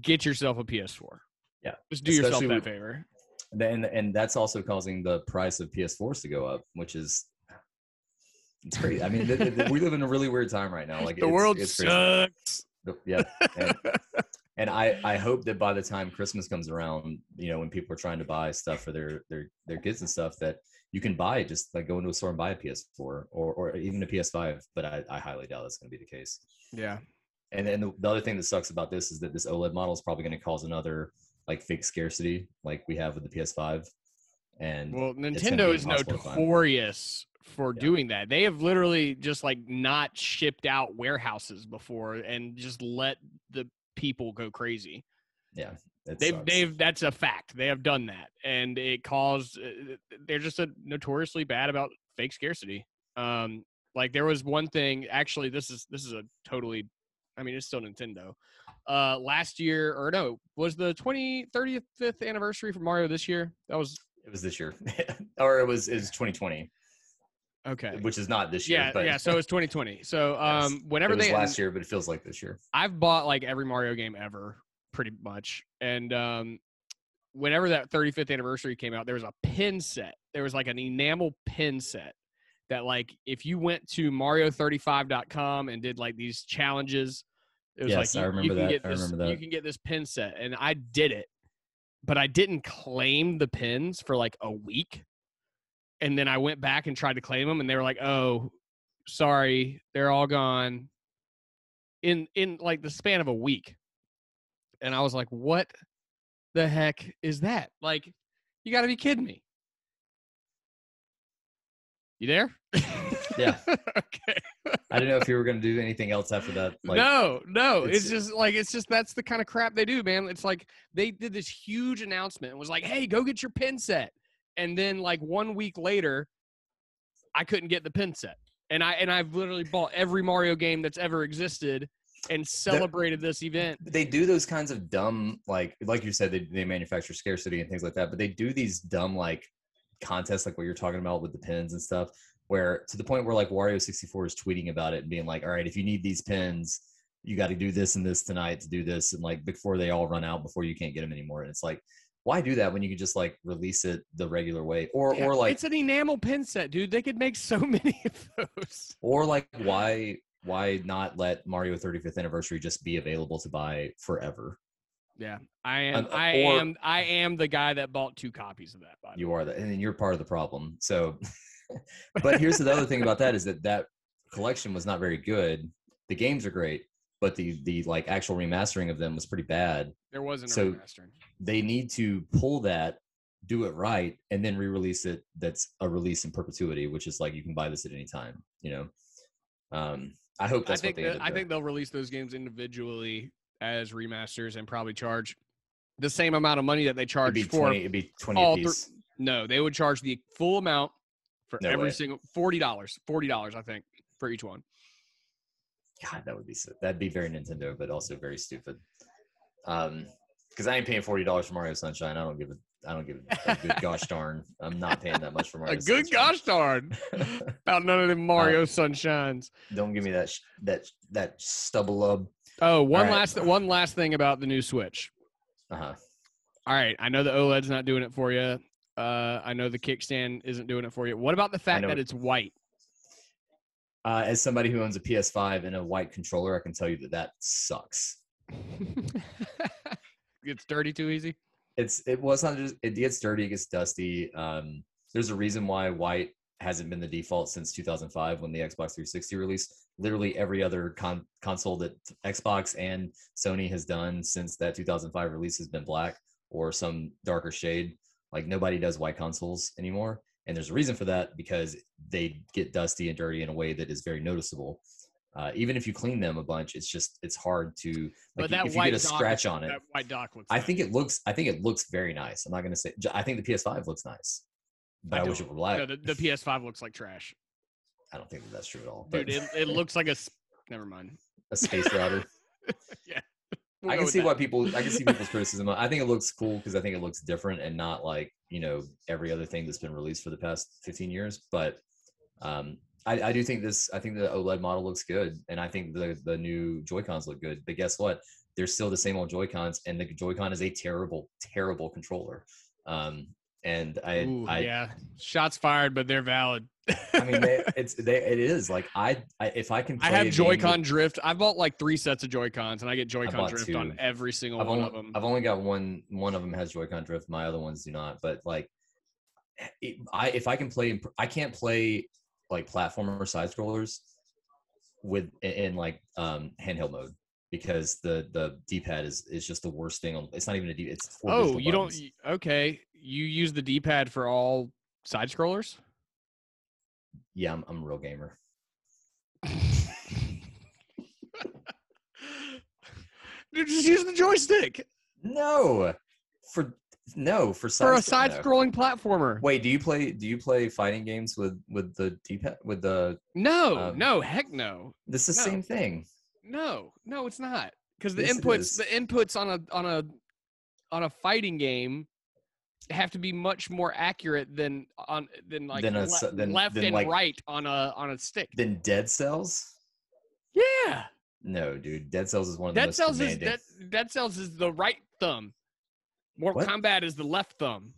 get yourself a PS4. Yeah, Just do yourself that favor. then and that's also causing the price of PS4s to go up, which is it's crazy. I mean, we live in a really weird time right now. Like the it's, world it's sucks. Yeah, and, and I I hope that by the time Christmas comes around, you know, when people are trying to buy stuff for their their their kids and stuff, that you can buy just like go into a store and buy a PS4 or or even a PS5. But I, I highly doubt that's going to be the case. Yeah. And then the, the other thing that sucks about this is that this OLED model is probably going to cause another like fake scarcity like we have with the PS5. And Well, Nintendo is impossible to find. notorious for Yeah. doing that. They have literally just like not shipped out warehouses before and just let the people go crazy. yeah, They've sucks. they've that's a fact. They have done that, and it caused. uh, They're just a notoriously bad about fake scarcity. Um, like there was one thing. Actually, this is this is a totally. I mean, it's still Nintendo. Uh, last year or no, was the 20 35th anniversary for Mario this year? That was it was this year, or it was it was 2020, okay. which is not this year. Yeah, but yeah. So it's 2020. So Yes. um, whenever it was they last year, but it feels like this year. I've bought like every Mario game ever, pretty much. And um, whenever that 35th anniversary came out, there was a pin set. There was like an enamel pin set that, like, if you went to Mario35.com and did like these challenges, it was Yes, like I you, remember you can that. get I this. remember You can get this pin set, and I did it, but I didn't claim the pins for like a week. And then I went back and tried to claim them, and they were like, "Oh, sorry, they're all gone." In in like the span of a week, and I was like, "What the heck is that?" Like, you got to be kidding me. You there? Yeah. okay. I didn't know if you were going to do anything else after that. Like, no, no. It's, it's- just like it's just that's the kind of crap they do, man. It's like they did this huge announcement and was like, "Hey, go get your pin set," and then like one week later, I couldn't get the pin set, and I and I've literally bought every Mario game that's ever existed and celebrated this event. they do those kinds of dumb like like you said they, they manufacture scarcity and things like that but they do these dumb like contests like what you're talking about with the pins and stuff where to the point where like wario 64 is tweeting about it and being like all right if you need these pins you got to do this and this tonight to do this and like before they all run out before you can't get them anymore and it's like why do that when you could just like release it the regular way or Yeah, or like it's an enamel pin set, dude. They could make so many of those. or like why why not let mario 35th anniversary just be available to buy forever Yeah, I am. Uh, I am. I am the guy that bought two copies of that. You are the and you're part of the problem so but here's the other thing about that is that that collection was not very good the games are great but the the like actual remastering of them was pretty bad There wasn't a So- remastering. they need to pull that do it right and then re-release it that's a release in perpetuity which is like you can buy this at any time you know um i hope I think what they that, I think they'll release those games individually as remasters and probably charge the same amount of money that they it'd charge be for. 20 it'd be 20 all No, they would charge the full amount for No every way. single forty dollars. Forty dollars, I think, for each one. God, that would be so, that'd be very Nintendo, but also very stupid. Um, because I ain't paying forty dollars for Mario Sunshine. I don't give a I don't give a, a good gosh darn. I'm not paying that much for Mario. A good Sunshine. gosh darn about none of them Mario sunshines. don't give me that sh- that that stubble up. Oh, one right. last one last thing about the new Switch. Uh huh. All right, I know the OLED's not doing it for you. Uh, I know the kickstand isn't doing it for you. What about the fact that it's white? Uh, as somebody who owns a PS5 and a white controller, I can tell you that that sucks. it's dirty too easy. It's it was not just it gets dirty, it gets dusty. Um, there's a reason why white hasn't been the default since 2005 when the Xbox 360 released. Literally every other con- console that Xbox and Sony has done since that 2005 release has been black or some darker shade. Like nobody does white consoles anymore, and there's a reason for that because they get dusty and dirty in a way that is very noticeable. Uh, even if you clean them a bunch, it's just it's hard to But like that if you white get a dock- scratch on it. White dock looks. I nice. think it looks. I think it looks very nice. I'm not gonna say. I think the PS5 looks nice, but I, wish it were black. No, the, the PS5 looks like trash, I don't think that that's true at all. But dude. It, it looks like a. Never mind. a space router. We'll I can see that. why people. I can see people's criticism. I think it looks cool because I think it looks different and not like you know every other thing that's been released for the past 15 years. But um, I, I do think this. I think the OLED model looks good, and I think the the new Joy Cons look good. But guess what? They're still the same old Joy Cons, and the Joy Con is a terrible, terrible controller. Um, and I, Ooh, I, yeah, shots fired, but they're valid. I mean, they, it's they, it is like I, I if I can, play I have Joy-Con with- drift. I bought like three sets of Joy-Cons, and I get Joy-Con drift two. on every single I've one only, of them. I've only got one. One of them has Joy-Con drift. My other ones do not. But like, it, I if I can play, I can't play like platformer side scrollers with in like um handheld mode because the the D-pad is is just the worst thing on. It's not even a D. It's four Oh, you don't? Okay, you use the D-pad for all side scrollers. Yeah, I'm, I'm a real gamer. Dude, just use the joystick No, for no for side for a side-scrolling platformer. Wait, do you play do you play fighting games with with the D-pad with the? No, Um, no, heck no, This is the No. same thing. No, no, it's not. Because the inputs, is. the inputs on a on a on a fighting game have to be much more accurate than on than like Than a le- than- left than, and like- right on a on a stick. than Dead Cells. Yeah, No, dude. Dead Cells is one of the Dead Cells is demanding. Dead, Dead Cells is the right thumb. Mortal What? Kombat is the left thumb.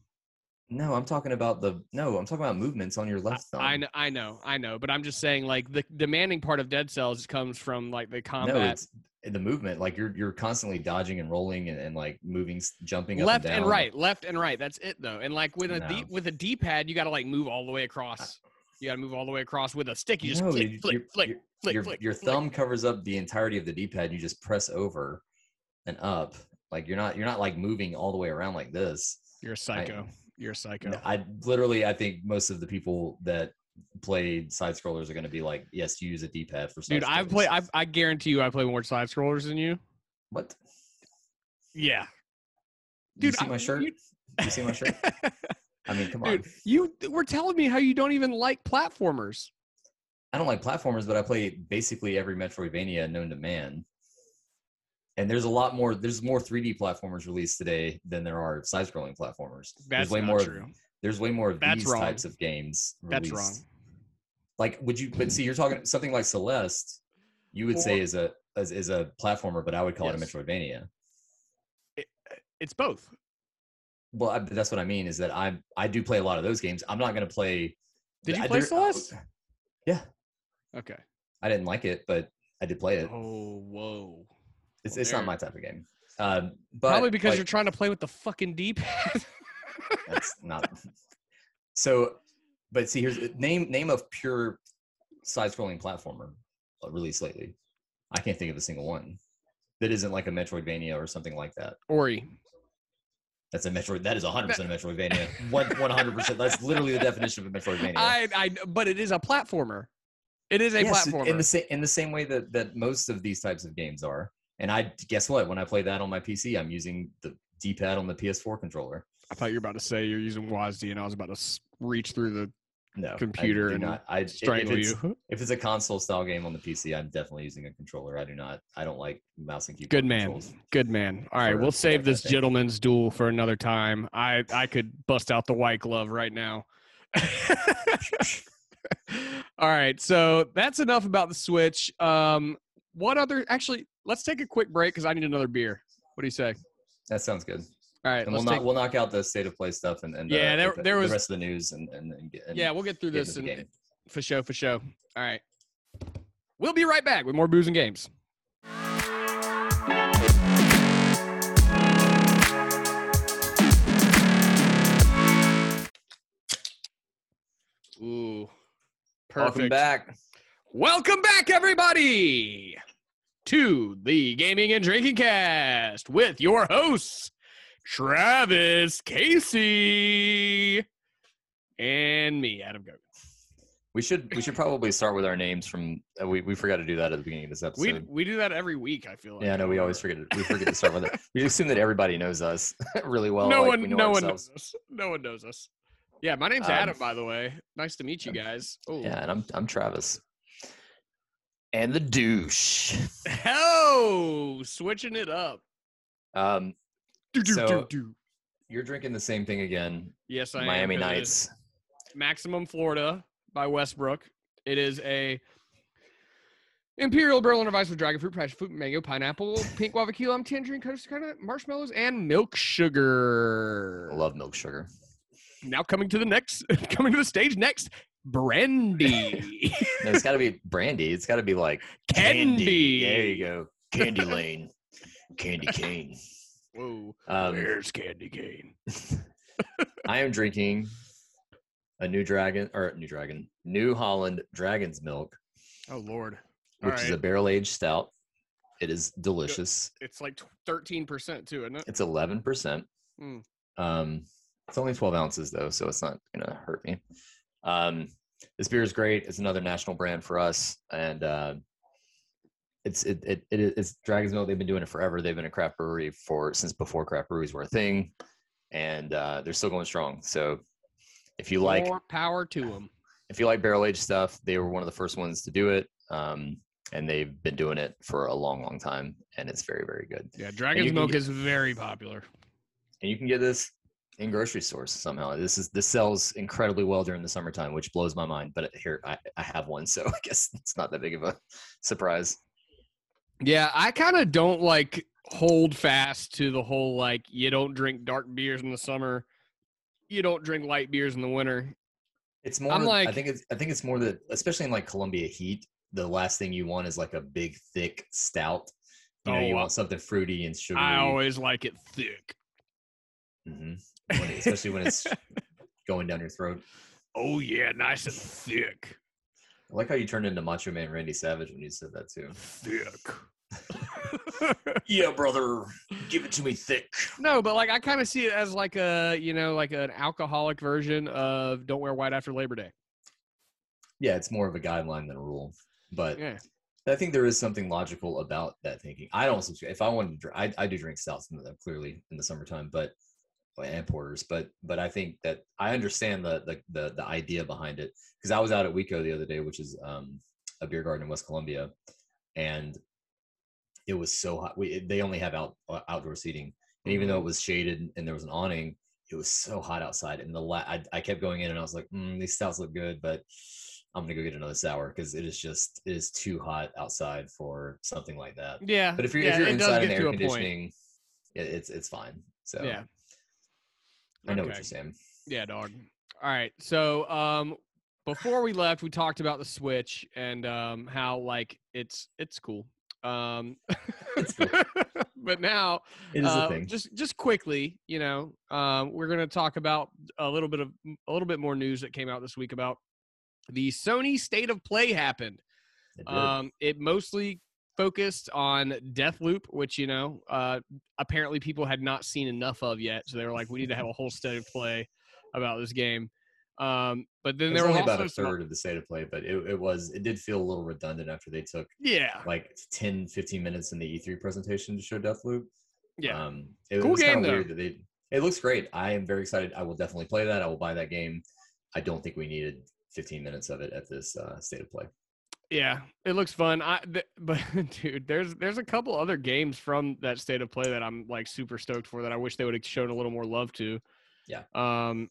No, I'm talking about the no. I'm talking about movements on your left thumb. I know, I know, I know, but I'm just saying, like the demanding part of Dead Cells comes from like the No, combat it's the movement. Like you're you're constantly dodging and rolling and, and like moving, jumping up left and, and, right, left and right. That's it though. And like with a D No. with a D pad, you got to like move all the way across. You got to move all the way across. With a stick, you just No, flick, you- flick, your- flick, your- flick, your, flick. your flick. thumb covers up the entirety of the D-pad. You just press over and up. Like you're not you're not like moving all the way around like this. You're a psycho. You're a psycho. No, I literally I think most of the people that play side scrollers are going to be like, yes, you use a D-pad for side Dude, I've scrollers." I I guarantee you, I play more side scrollers than you. what? Yeah, Do you Dude, see I- my shirt? you- You see my shirt? I mean, come on. You were telling me how you don't even like platformers. I don't like platformers, but I play basically every Metroidvania known to man. And there's a lot more. There's more 3D platformers released today than there are side-scrolling platformers. That's there's way more. true. There's way more of That's these wrong. types of games. That's released. wrong. Like, would you? But see, you're talking something like Celeste. You would say Or- is a is, is a platformer, but I would call it a Metroidvania. It's both. Well, I, that's what I mean. Is that I I do play a lot of those games. I'm not going to play. Did you I- play Celeste? Yeah, Okay. I didn't like it, but I did play it. Oh, whoa. It's well, it's not my type of game. Um, but Probably because like, you're trying to play with the fucking D-pad. That's not. So, but see, here's name name of pure side-scrolling platformer uh, released lately. I can't think of a single one that isn't like a Metroidvania or something like that. Ori. That's a Metroid. That is 100 percent a Metroidvania. One 100. percent That's literally the definition of a Metroidvania. I, I, but it is a platformer. It is a Yes, platformer. in the same in the same way that that most of these types of games are. And I guess what? When I play that on my PC, I'm using the D-pad on the PS4 controller. I thought you were about to say you're using WASD, and I was about to reach through the No, Computer and not. I if strangle it's- you. If it's a console style game on the PC, I'm definitely using a controller. I do not. I don't like mouse and keyboard. Good man. controls. Good man. All right, For- we'll save this gentleman's duel for another time. I I could bust out the white glove right now. All right, so that's enough about the Switch. Um, what other? Actually, let's take a quick break because I need another beer. What do you say? That sounds good. All right, And we'll take. knock, we'll knock out the state of play stuff and, and Yeah, uh, there- the, there the was- rest of the news and and, and, and yeah, we'll get through get this and game. for show for show. All right, we'll be right back with more booze and games. Ooh, perfect. Welcome back. Welcome back, everybody, to the Gaming and Drinking Cast with your hosts, Travis Casey and me, Adam Gogan. We should we should probably start with our names from. Uh, we we forgot to do that at the beginning of this We episode. we do that every week. I feel like. yeah, no, we always forget. To, we forget to start with it. We assume that everybody knows us really well. no like we one, know no one ourselves. knows us. No one knows us. Yeah, my name's Um, Adam, by the way. Nice to meet you guys. Oh, Yeah, and I'm I'm Travis. And the douche. oh, switching it up. Um, Do, do, So- do, do. you're drinking the same thing again. Yes, I am. Miami it is Nights. Maximum Florida by Westbrook. It is a Imperial Berliner Weiss with dragon fruit, passion fruit, mango, pineapple, pink guava key lime, tangerine, coconut, marshmallows, and milk sugar. I love milk sugar. now coming to the next, coming to the stage next, Brandy, No, it's got to be brandy. It's got to be like Candy. There you go. Candy Lane. Candy cane. Whoa, Um, where's Candy Cane? I am drinking a new dragon or new dragon, New Holland Dragon's Milk, Oh Lord, All which is a barrel aged stout. It is delicious. it's like thirteen percent too, isn't it? It's eleven percent. Mm. Um, it's only twelve ounces though, so it's not gonna hurt me. Um, this beer is great. It's another national brand for us, and uh, it's it, it it it's Dragon's Milk. They've been doing it forever. They've been a craft brewery for since before craft breweries were a thing, and uh, they're still going strong. So if you like More power to them. if you like barrel aged stuff, they were one of the first ones to do it. Um, and they've been doing it for a long, long time, and it's very, very good. Yeah, Dragon's Milk get- is very popular. And you can get this in grocery stores somehow. This is this sells incredibly well during the summertime, which blows my mind. But here, I, I have one, so I guess it's not that big of a surprise. Yeah, I kind of don't like hold fast to the whole like you don't drink dark beers in the summer, you don't drink light beers in the winter. It's more. I'm I think it's. I think it's more that, especially in like Columbia heat, the last thing you want is like a big, thick stout. You know, you Oh, want something fruity and sugary. I always like it thick. Mhm. When it- especially when it's going down your throat. Oh yeah, nice and thick. I like how you turned into Macho Man Randy Savage when you said that too. Thick. Yeah, brother, give it to me thick. no, but like I kind of see it as like a you know like an alcoholic version of don't wear white after Labor Day. Yeah, it's more of a guideline than a rule, but Yeah. I think there is something logical about that thinking. I don't subscribe. If I wanted to, drink, I, I do drink stouts clearly in the summertime, but and porters, but but I think that I understand the the the, the idea behind it because I was out at WECO the other day, which is um, a beer garden in West Columbia, and it was so hot. We they only have out uh, outdoor seating, and even though it was shaded and there was an awning, it was so hot outside. And the la- I, I kept going in, and I was like, mm, these stouts look good, but I'm gonna go get another sour because it is just it is too hot outside for something like that. Yeah. But if you're yeah, if you're inside in air to a point. conditioning, it, it's it's fine. So Yeah. I know what you're saying. Yeah, dog. All right. So, um, before we left, we talked about the Switch and um, how like it's it's cool. Um, It's cool. but now, It is uh, a thing. just just quickly, you know, um, we're gonna talk about a little bit of a little bit more news that came out this week about the Sony State of Play happened. It. Um, it mostly focused on Deathloop, which you know, uh, apparently people had not seen enough of yet, so they were like, "We need to have a whole state of play about this game." Um, but then there was only also about a third of the state of play, but it, it was it did feel a little redundant after they took yeah, like 10, 15 minutes in the E3 presentation to show Deathloop. yeah, Um, it, Cool was game, though. weird that they. It looks great. I am very excited. I will definitely play that. I will buy that game. I don't think we needed 15 minutes of it at this uh, state of play. Yeah, it looks fun. I th- but dude, there's there's a couple other games from that state of play that I'm like super stoked for that I wish they would have shown a little more love to. Yeah. Um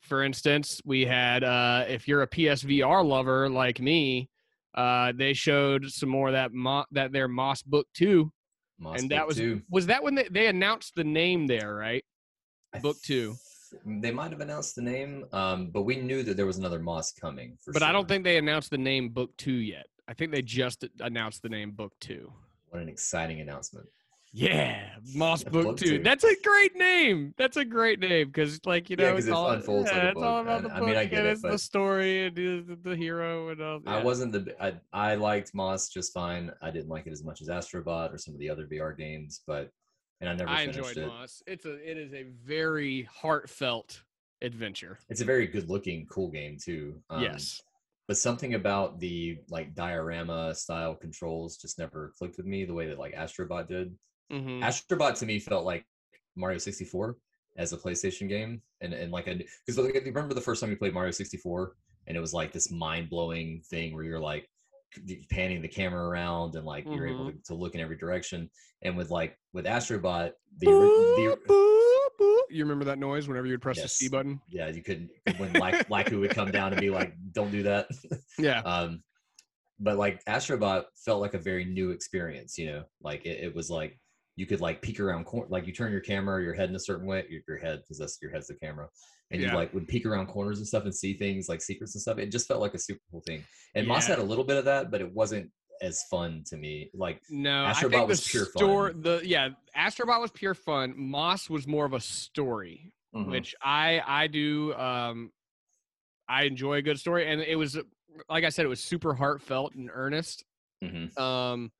for instance, we had uh if you're a PSVR lover like me, uh they showed some more that Mo- that their Moss Book 2 Moss and Book that was 2. was that when they, they announced the name there, right? I book 2. They might have announced the name, um, but we knew that there was another Moss coming. For But I don't think they announced the name Book Two yet. I think they just announced the name Book Two. What an exciting announcement! Yeah, Moss Yeah, Book, Book Two. Two. That's a great name. That's a great name because, like you know, Yeah, it's it all, unfolds like it's all book. about I- the I mean, I get it, it's the story and the, the hero and all. I wasn't the I, I liked Moss just fine. I didn't like it as much as Astrobot or some of the other VR games, but and I never I enjoyed it. Moss. It's a it is a very heartfelt adventure. It's a very good looking, cool game too. Um, yes. but something about the like diorama style controls just never clicked with me the way that like Astrobot did. hmm Astrobot to me felt like Mario 64 as a PlayStation game, and and like a because like, remember the first time you played Mario 64, and it was like this mind blowing thing where you're like panning the camera around and like you're able to, to look in every direction. And with like with Astrobot, the, ori- the You remember that noise whenever you would press the C button? yeah you couldn't when like Laku would come down and be like, "Don't do that." Yeah. um but like astrobot felt like a very new experience you know like it, it was like you could like peek around cor- like you turn your camera your head in a certain way your, your head because that's your head's the camera and Yeah. you like would peek around corners and stuff and see things like secrets and stuff it just felt like a super cool thing and moss had a little bit of that but it wasn't as fun to me like No, I Astrobot was pure store, fun. the yeah, Astrobot was pure fun. Moss was more of a story, mhm, which I I do um I enjoy a good story and it was like I said it was super heartfelt and earnest. mhm. Um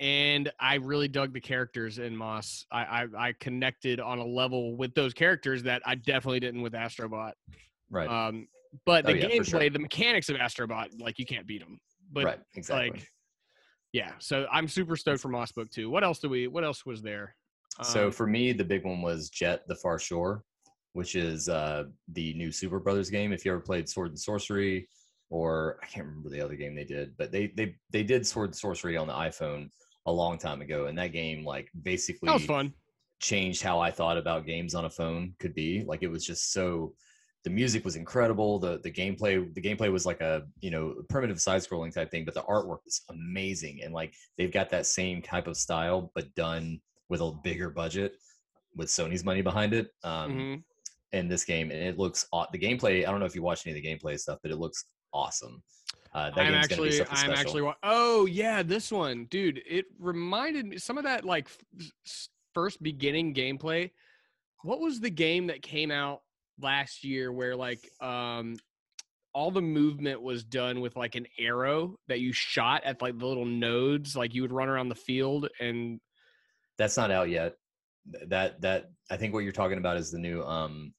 and I really dug the characters in Moss. I, I I connected on a level with those characters that I definitely didn't with Astrobot. right Um but the Oh, yeah, gameplay, sure. the mechanics of Astrobot, like you can't beat them. But right exactly like yeah so i'm super stoked for moss book 2 what else do we what else was there so Um, for me the big one was Jett the far shore which is uh the new Superbrothers game if you ever played sword and Sworcery or i can't remember the other game they did but they they they did sword and Sworcery on the iphone a long time ago and that game like basically that was fun changed how I thought about games on a phone could be. Like it was just so the music was incredible. The the gameplay the gameplay was like a you know primitive side scrolling type thing, but the artwork was amazing. And like they've got that same type of style, but done with a bigger budget with Sony's money behind it. Um, Mhm. in this game, and it looks the gameplay. I don't know if you watched any of the gameplay stuff, but it looks awesome. Uh, i'm actually i'm actually oh yeah this one dude it reminded me some of that like f- first beginning gameplay what was the game that came out last year where like um all the movement was done with like an arrow that you shot at like the little nodes like you would run around the field and that's not out yet. That that I think what you're talking about is the new um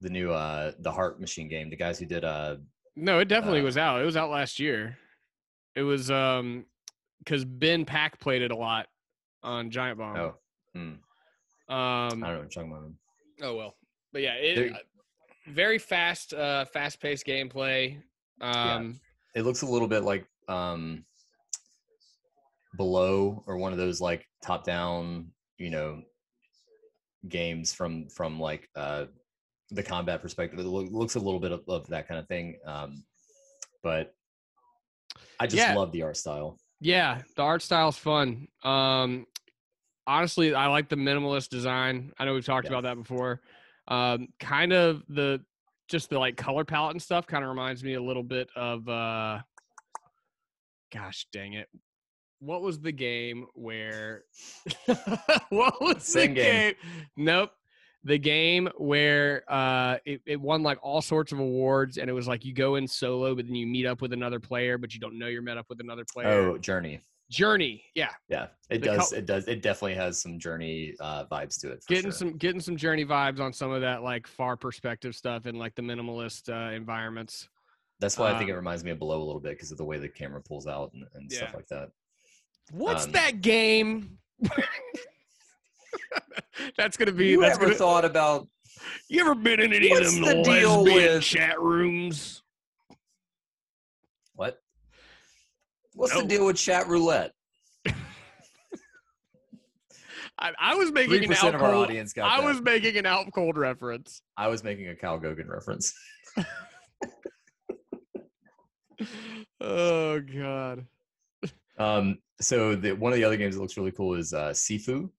the new uh the Heart Machine game. The guys who did uh No, it definitely Uh, was out. It was out last year. It was um because Ben Pack played it a lot on Giant Bomb. oh hmm, Um I don't know what you're talking about. oh well. But yeah, it uh, very fast uh fast paced gameplay. Um It looks a little bit like um below or one of those like top down you know games from from like uh the combat perspective. It loo- looks a little bit of, of that kind of thing. Um, but I just Yeah. love the art style. yeah, the art style's fun. Um honestly, I like the minimalist design. I know we've talked Yeah. about that before. Um kind of the just the like color palette and stuff kind of reminds me a little bit of uh gosh dang it what was the game where what was the game? game. nope the game where uh it, it won like all sorts of awards and it was like you go in solo but then you meet up with another player but you don't know you're met up with another player Oh, Journey. journey yeah Yeah, it The does. col- it does. It definitely has some journey uh, vibes to it. getting sure. some getting some journey vibes on some of that like far perspective stuff and like the minimalist uh environments That's why I think it um, reminds me of Below a little bit because of the way the camera pulls out and, and Yeah. stuff like that. what's Um, that game that's gonna be you that's ever gonna, thought about you ever been in any of the them deal lesbian with- chat rooms what? What's No. the deal with chat roulette? I, I was making an out of our cold, audience got I that. was making an out cold reference. I was making a Cal Gogan reference. Oh god. Um, so the one of the other games that looks really cool is uh, Sifu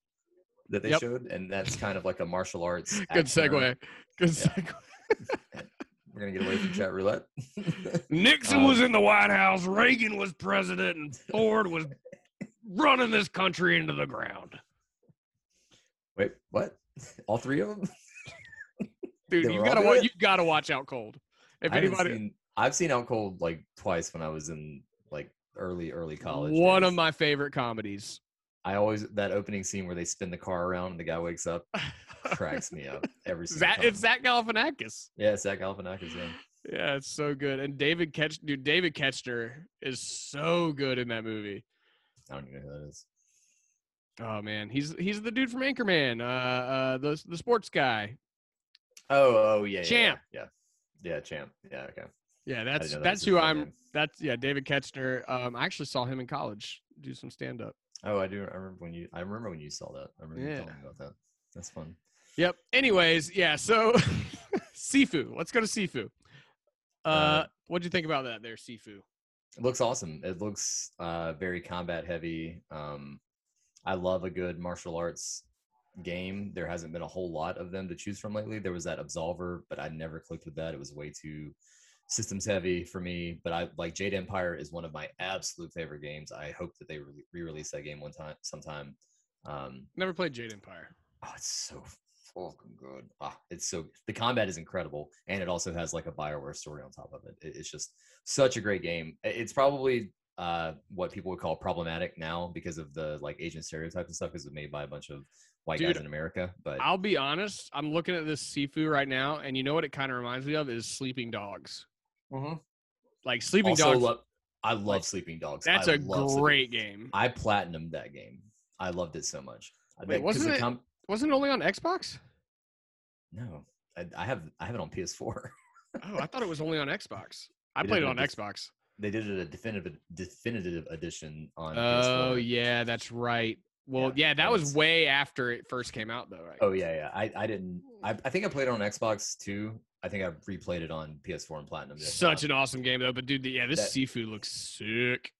that they Yep. showed, and that's kind of like a martial arts. Good segue. Good Yeah. segue. We're gonna get away from chat roulette. Nixon Um, was in the White House, Reagan was president, and Ford was running this country into the ground. Wait, what? All three of them? Dude, you gotta watch. You gotta watch Out Cold. If I anybody, seen, I've seen Out Cold like twice when I was in like early early college. one of my favorite comedies. I always that opening scene where they spin the car around and the guy wakes up cracks me up every single Zach, time. it's Zach Galifianakis. yeah, Zach Galifianakis. Yeah. Yeah, it's so good. And David Ketch, dude, David Koechner is so good in that movie. I don't even know who that is. Oh man, he's he's the dude from Anchorman, uh, uh, the the sports guy. Oh, oh yeah, Champ. Yeah, yeah, yeah, champ. Yeah, okay. Yeah, that's that that's who I'm. name. That's yeah, David Koechner. Um, I actually saw him in college do some stand up. Oh, I do. I remember when you. I remember when you saw that. I remember you Yeah. telling me about that. That's fun. Yep. Anyways, yeah. So, Sifu. Let's go to Sifu. Uh, Uh, what do you think about that there, Sifu? It looks awesome. It looks uh, very combat heavy. Um, I love a good martial arts game. There hasn't been a whole lot of them to choose from lately. There was that Absolver, but I never clicked with that. It was way too systems heavy for me. But I like Jade Empire is one of my absolute favorite games. I hope that they re-release that game one time, sometime. Um, Never played Jade Empire. Oh, it's so fucking good. Ah, it's so the combat is incredible, and it also has like a Bioware story on top of it. it it's just such a great game. It's probably uh, what people would call problematic now because of the like Asian stereotypes and stuff, because it's made by a bunch of white Dude, guys in America. But I'll be honest, I'm looking at this Sifu right now, and you know what it kind of reminds me of is Sleeping Dogs. Mhm. Like Sleeping also Dogs. lo- I love like, Sleeping Dogs. that's I a great game. I platinumed that game. I loved it so much. I- Wait, wasn't it- com- Wasn't it only on Xbox? no, I, I have I have it on PS4. Oh, I thought it was only on Xbox. I played it on Xbox. they did it a definitive definitive edition on. Oh PS4. yeah, that's right. Well, Yeah, yeah, that was way after it first came out, though, right? Oh yeah, yeah. I, I didn't. I, I think I played it on Xbox too. I think I replayed it on PS4 and Platinum. Such an awesome game, though. But dude, the- yeah, this That- Sifu looks sick.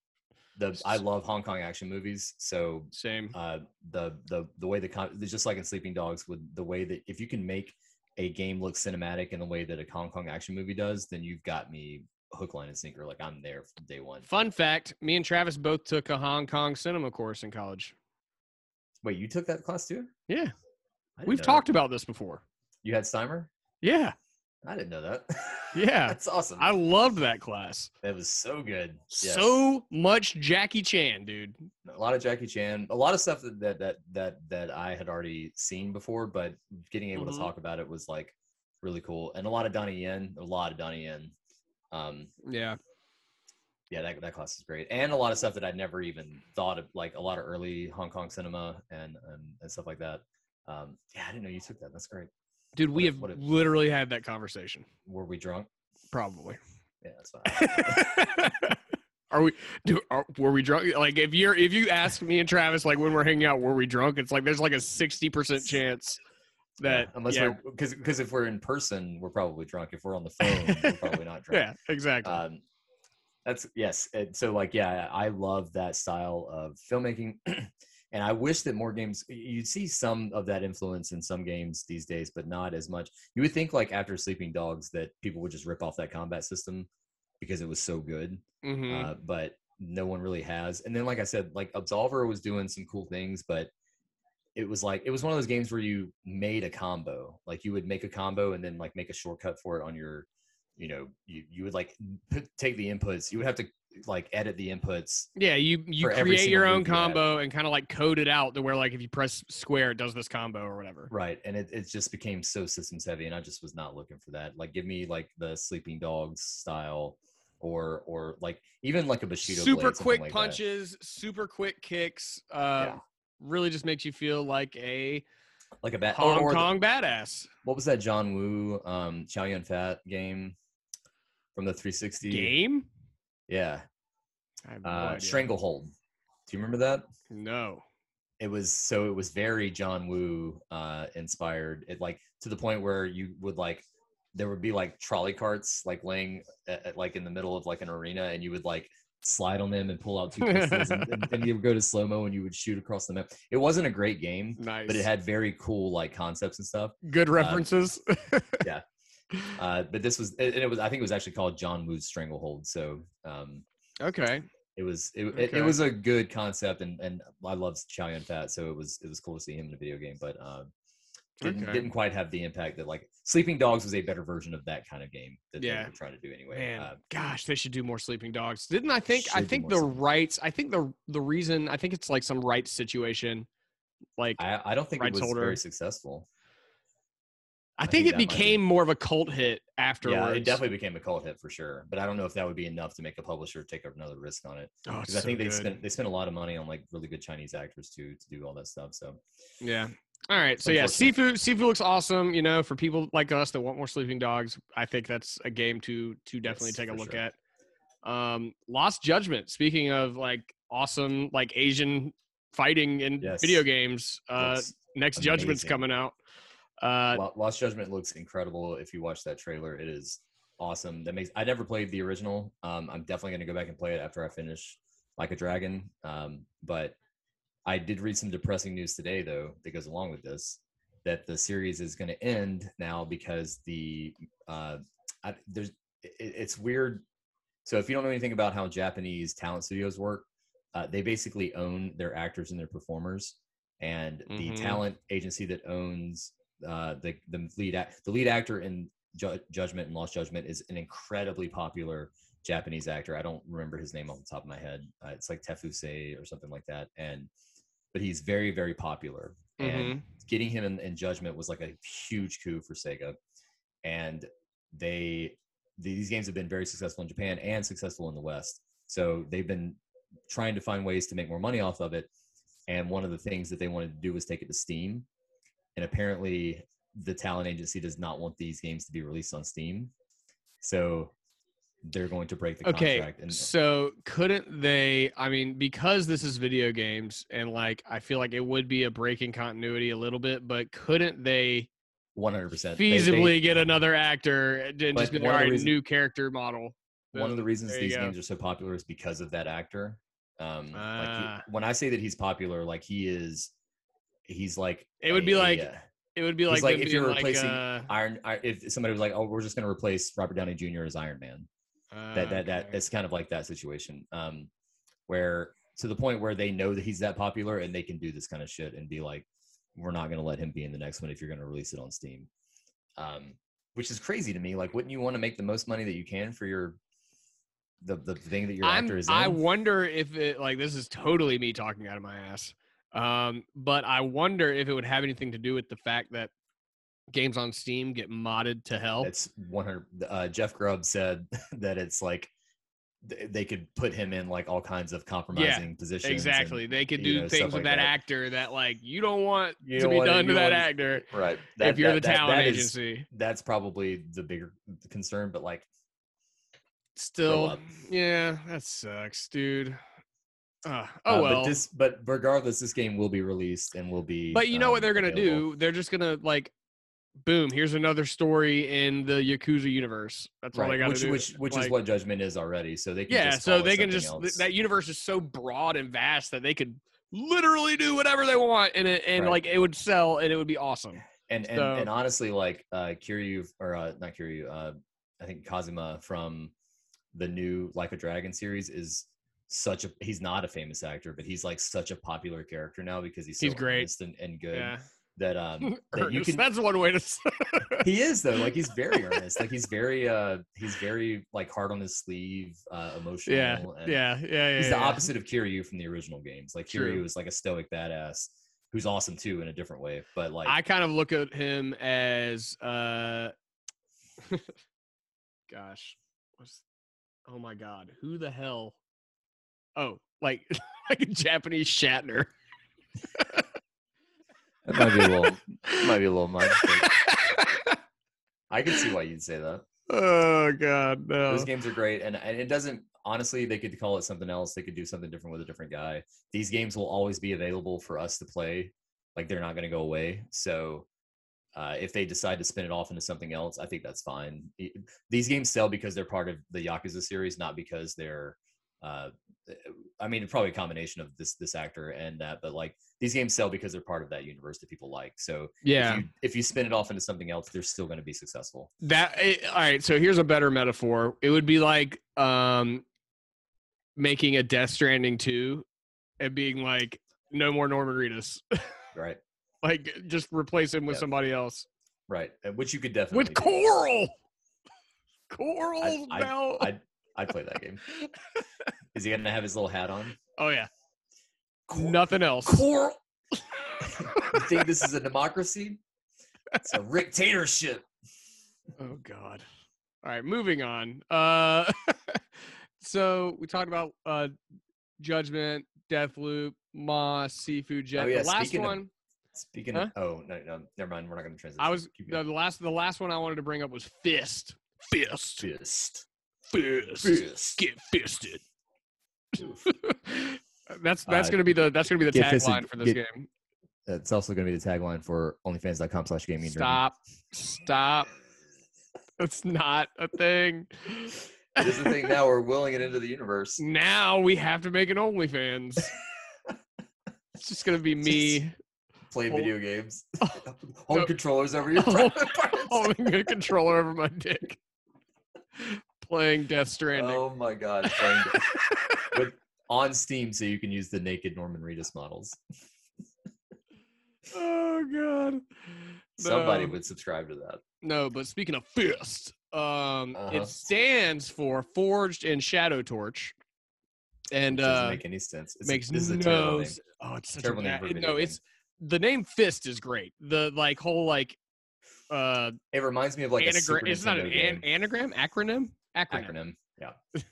the I love Hong Kong action movies. So Same. uh, the the the way the it's just like in Sleeping Dogs with the way that if you can make a game look cinematic in the way that a Hong Kong action movie does, then you've got me hook, line, and sinker. Like I'm there from day one. Fun fact: Me and Travis both took a Hong Kong cinema course in college. Wait, you took that class too? Yeah, we've know that. talked about this before. You had Steimer? Yeah, I didn't know that. Yeah. that's awesome. I loved that class. that was so good. Yes. So much Jackie Chan, dude. a lot of Jackie Chan, a lot of stuff that that that that, that I had already seen before, but getting able Mhm. to talk about it was like really cool, and a lot of Donnie Yen, a lot of Donnie Yen. Um, Yeah. Yeah, that that class is great, and a lot of stuff that I'd never even thought of, like a lot of early Hong Kong cinema and and, and stuff like that. Um, yeah, I didn't know you took that. That's great. Dude, What we if- have if- literally had that conversation. Were we drunk? Probably. Yeah, that's fine. are we do are, were we drunk like if you're if you ask me and travis like when we're hanging out were we drunk it's like there's like a 60% chance that yeah, unless yeah, we're because because if we're in person, we're probably drunk. If we're on the phone, we're probably not drunk. yeah exactly um that's yes and so like yeah i love that style of filmmaking and i wish that more games you'd see some of that influence in some games these days but not as much you would think like after sleeping dogs that people would just rip off that combat system because it was so good Mhm. uh, but no one really has and then like i said like absolver was doing some cool things but it was like it was one of those games where you made a combo like you would make a combo and then like make a shortcut for it on your you know you, you would like put, take the inputs you would have to like edit the inputs yeah you you create your own move you combo and kind of like code it out to where like if you press square it does this combo or whatever. Right and it, it just became so systems heavy and i just was not looking for that. Like give me like the sleeping dogs style or or like even like a bushido super blade, quick like that. punches super quick kicks uh Yeah. really just makes you feel like a like a bat hong or, or the- kong badass. What was that john woo um chow yun fat game from the 360 game yeah no uh stranglehold do you remember that no it was so it was very John Woo uh inspired. It like to the point where you would like there would be like trolley carts like laying at, at, like in the middle of like an arena and you would like slide on them and pull out two pistols and, and then you would go to slow mo and you would shoot across the map. It wasn't a great game, nice but it had very cool like concepts and stuff. good references yeah. Uh, but this was and it was I think it was actually called John Woo's Stranglehold. So um okay it was it, it, Okay. it was a good concept and and I love Chow Yun Fat, so it was it was cool to see him in a video game, but um didn't, Okay. didn't quite have the impact that like Sleeping Dogs was a better version of that kind of game that they Yeah. were trying to do anyway. Man, Uh, gosh, they should do more sleeping dogs. Didn't I think? I think the Sleeping rights. I think the the reason. I think it's like some rights situation. Like I, I, I don't think it was holder. very successful. Think, think it became more of a cult hit afterwards. Yeah, it definitely became a cult hit for sure. But I don't know if that would be enough to make a publisher take another risk on it. Oh, it's I think they spent they spent a lot of money on like really good Chinese actors too to do all that stuff. So Yeah. All right. So yeah, Sifu. Sifu looks awesome. You know, for people like us that want more sleeping dogs, I think that's a game to to definitely Yes, take a look sure. at. Um, Lost Judgment. Speaking of like awesome like Asian fighting in Yes. video games, uh, next Judgment's coming out. Uh, Lost Judgment looks incredible. If you watch that trailer, it is awesome. That makes I never played the original. Um, I'm definitely going to go back and play it after I finish Like a Dragon. Um, but I did read some depressing news today, though, that goes along with this, that the series is going to end now because the uh, I, there's it, it's weird. So if you don't know anything about how Japanese talent studios work, uh, they basically own their actors and their performers, and Mhm. the talent agency that owns uh, the the lead act, the lead actor in Ju- Judgment and Lost Judgment is an incredibly popular Japanese actor. I don't remember his name off the top of my head. Uh, it's like Tefuse or something like that. And but he's very very popular. And getting him in, in Judgment was like a huge coup for Sega. And they these games have been very successful in Japan and successful in the West. So they've been trying to find ways to make more money off of it. And one of the things that they wanted to do was take it to Steam. And apparently, the talent agency does not want these games to be released on Steam. So they're going to break the Okay, contract. And so couldn't they? I mean, because this is video games, and like I feel like it would be a breaking continuity a little bit, but couldn't they 100%. they- feasibly get another actor and just be like, one all right, reasons- new character model? one of the reasons There these games are so popular is because of that actor. Um, like Ah. he, when I say that he's popular, like he is, he's like It would be a, like uh, It would be like, like, if you're being replacing uh, Iron. If somebody was like, "Oh, we're just going to replace Robert Downey Jr. as Iron Man," that that that okay. it's kind of like that situation, um, where to the point where they know that he's that popular and they can do this kind of shit and be like, "We're not going to let him be in the next one if you're going to release it on Steam," um, which is crazy to me. Like, wouldn't you want to make the most money that you can for your the the thing that your I'm- actor is in? I wonder if it like this is totally me talking out of my ass. Um, but I wonder if it would have anything to do with the fact that games on Steam get modded to hell. It's 100. Uh, Jeff Grubb said that it's like th- they could put him in like all kinds of compromising positions. and, Exactly. They could do you know, things with like that, actor that like you don't want You to don't be want done to that want- actor Right. if you're that- the that- talent that is- agency. that's probably the bigger concern, but like, Still, yeah, that sucks, dude. Uh, uh, oh well. But this, but regardless, this game will be released and will be. But you know what um, they're gonna available. do? They're just gonna like, boom. Here's another story in the Yakuza universe. That's all they Right, gotta which do. which which is what Judgment is already. So they can Yeah, just so they can just th- that universe is so broad and vast that they could literally do whatever they want, and it and Right. like it would sell and it would be awesome. and and, So- and honestly like uh kiryu or uh not kiryu uh i think kazuma from the new like a dragon series is such a he's not a famous actor but he's like such a popular character now because he's so He's great. and, and good Yeah, that um that you can that's one way to. he is though like he's very earnest like he's very uh he's very like hard on his sleeve uh emotional yeah, and yeah, yeah, yeah. he's the yeah. opposite of kiryu from the original games like kiryu is like a stoic badass who's awesome too in a different way but like I kind of look at him as, uh, gosh, what's, oh my god, who the hell? Oh, like like a Japanese Shatner. That might be a little, might be a little much. I can see why you'd say that. oh god, no. Those games are great, and, and it doesn't. Honestly, they could call it something else. They could do something different with a different guy. These games will always be available for us to play. Like they're not going to go away. So uh, if they decide to spin it off into something else, I think that's fine. These games sell because they're part of the Yakuza series, not because they're. Uh, I mean, probably a combination of this this actor and that, but like these games sell because they're part of that universe that people like. So yeah. if you if you spin it off into something else, they're still going to be successful. That eh, all right. So here's a better metaphor. It would be like um, making a Death Stranding two, and being like, no more Norman Reedus. Right, like, just replace him with somebody else right. Uh, Which you could definitely with do. Coral. Coral's I- now. I'd play that game. Is he going to have his little hat on? oh yeah. Cor- Nothing else. Coral. you think this is a democracy? It's a dictatorship. Oh God. All right, moving on. Uh so we talked about uh Judgment, Deathloop, Moss, Sifu Jett. Oh, yeah, the last speaking of- one Speaking Huh? of, oh no, no, never mind. We're not going to transition. I was the, the last the last one I wanted to bring up was Fist. Fist. fist. Fist. Fist. Get fisted. That's that's Uh, gonna be the that's gonna be the tagline for this get- game. It's also going to be the tagline for OnlyFans.com slash gaming. Stop. Stop. That's not a thing. It is the thing now. We're willing it into the universe. Now we have to make an OnlyFans. It's just gonna be me Play Oh. video games. Hold no. controllers over your holding a controller over my dick, playing Death Stranding. Oh my god. with, on Steam so you can use the naked Norman Reedus models. Oh god. Somebody No. would subscribe to that. No, but speaking of fist, um, Uh-huh. it stands for Forged in Shadow Torch, and doesn't uh, make any sense. It's makes this no. name. Oh, it's such Terrible a name bad. for a it- video no, it's the name Fist is great. The like whole like uh It reminds me of like a anagram. It's not an, an anagram, acronym, acronym. acronym. Yeah.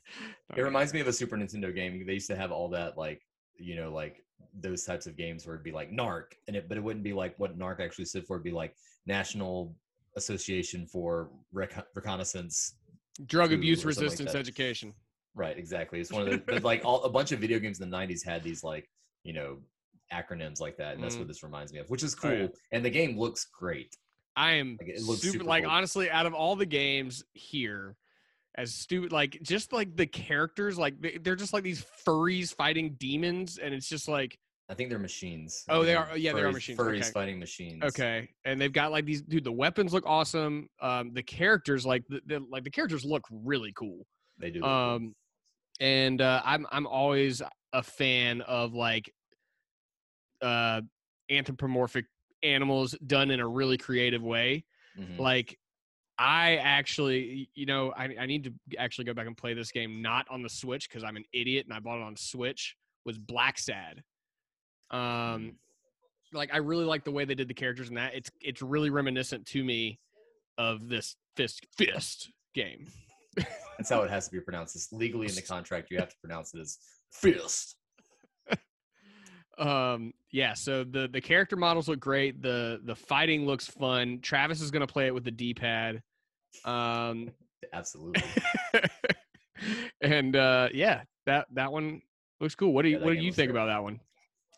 It reminds me of a Super Nintendo game. They used to have all that like you know like those types of games where it'd be like NARC and it but it wouldn't be like what NARC actually stood for. It'd be like National Association for Recon- Reconnaissance. Drug abuse something like resistance education. Right, exactly. It's one of the like all a bunch of video games in the '90s had these like you know acronyms like that, and that's what mm. this reminds me of, which is Oh, cool. yeah. And the game looks great. I am Like, it looks super, super like cool. honestly out of all the games here as stupid like just like the characters like they, they're just like these furries fighting demons and it's just like I think they're machines. Oh, they are- yeah, they are machines, Furries okay. fighting machines. okay and they've got like these dude the weapons look awesome um the characters like the, the like the characters look really cool they do. look cool. um and uh i'm i'm always a fan of like uh anthropomorphic animals done in a really creative way Mhm. like i actually you know I, I need to actually go back and play this game not on the switch because i'm an idiot and i bought it on switch was Blacksad um Mm. like i really like the way they did the characters in that it's it's really reminiscent to me of this fist fist game That's how it has to be pronounced. It's legally in the contract. You have to pronounce it as fist. Um yeah so the the character models look great the the fighting looks fun travis is going to play it with the d-pad um Absolutely. and uh yeah that that one looks cool what do you Yeah, what do you think great. about that one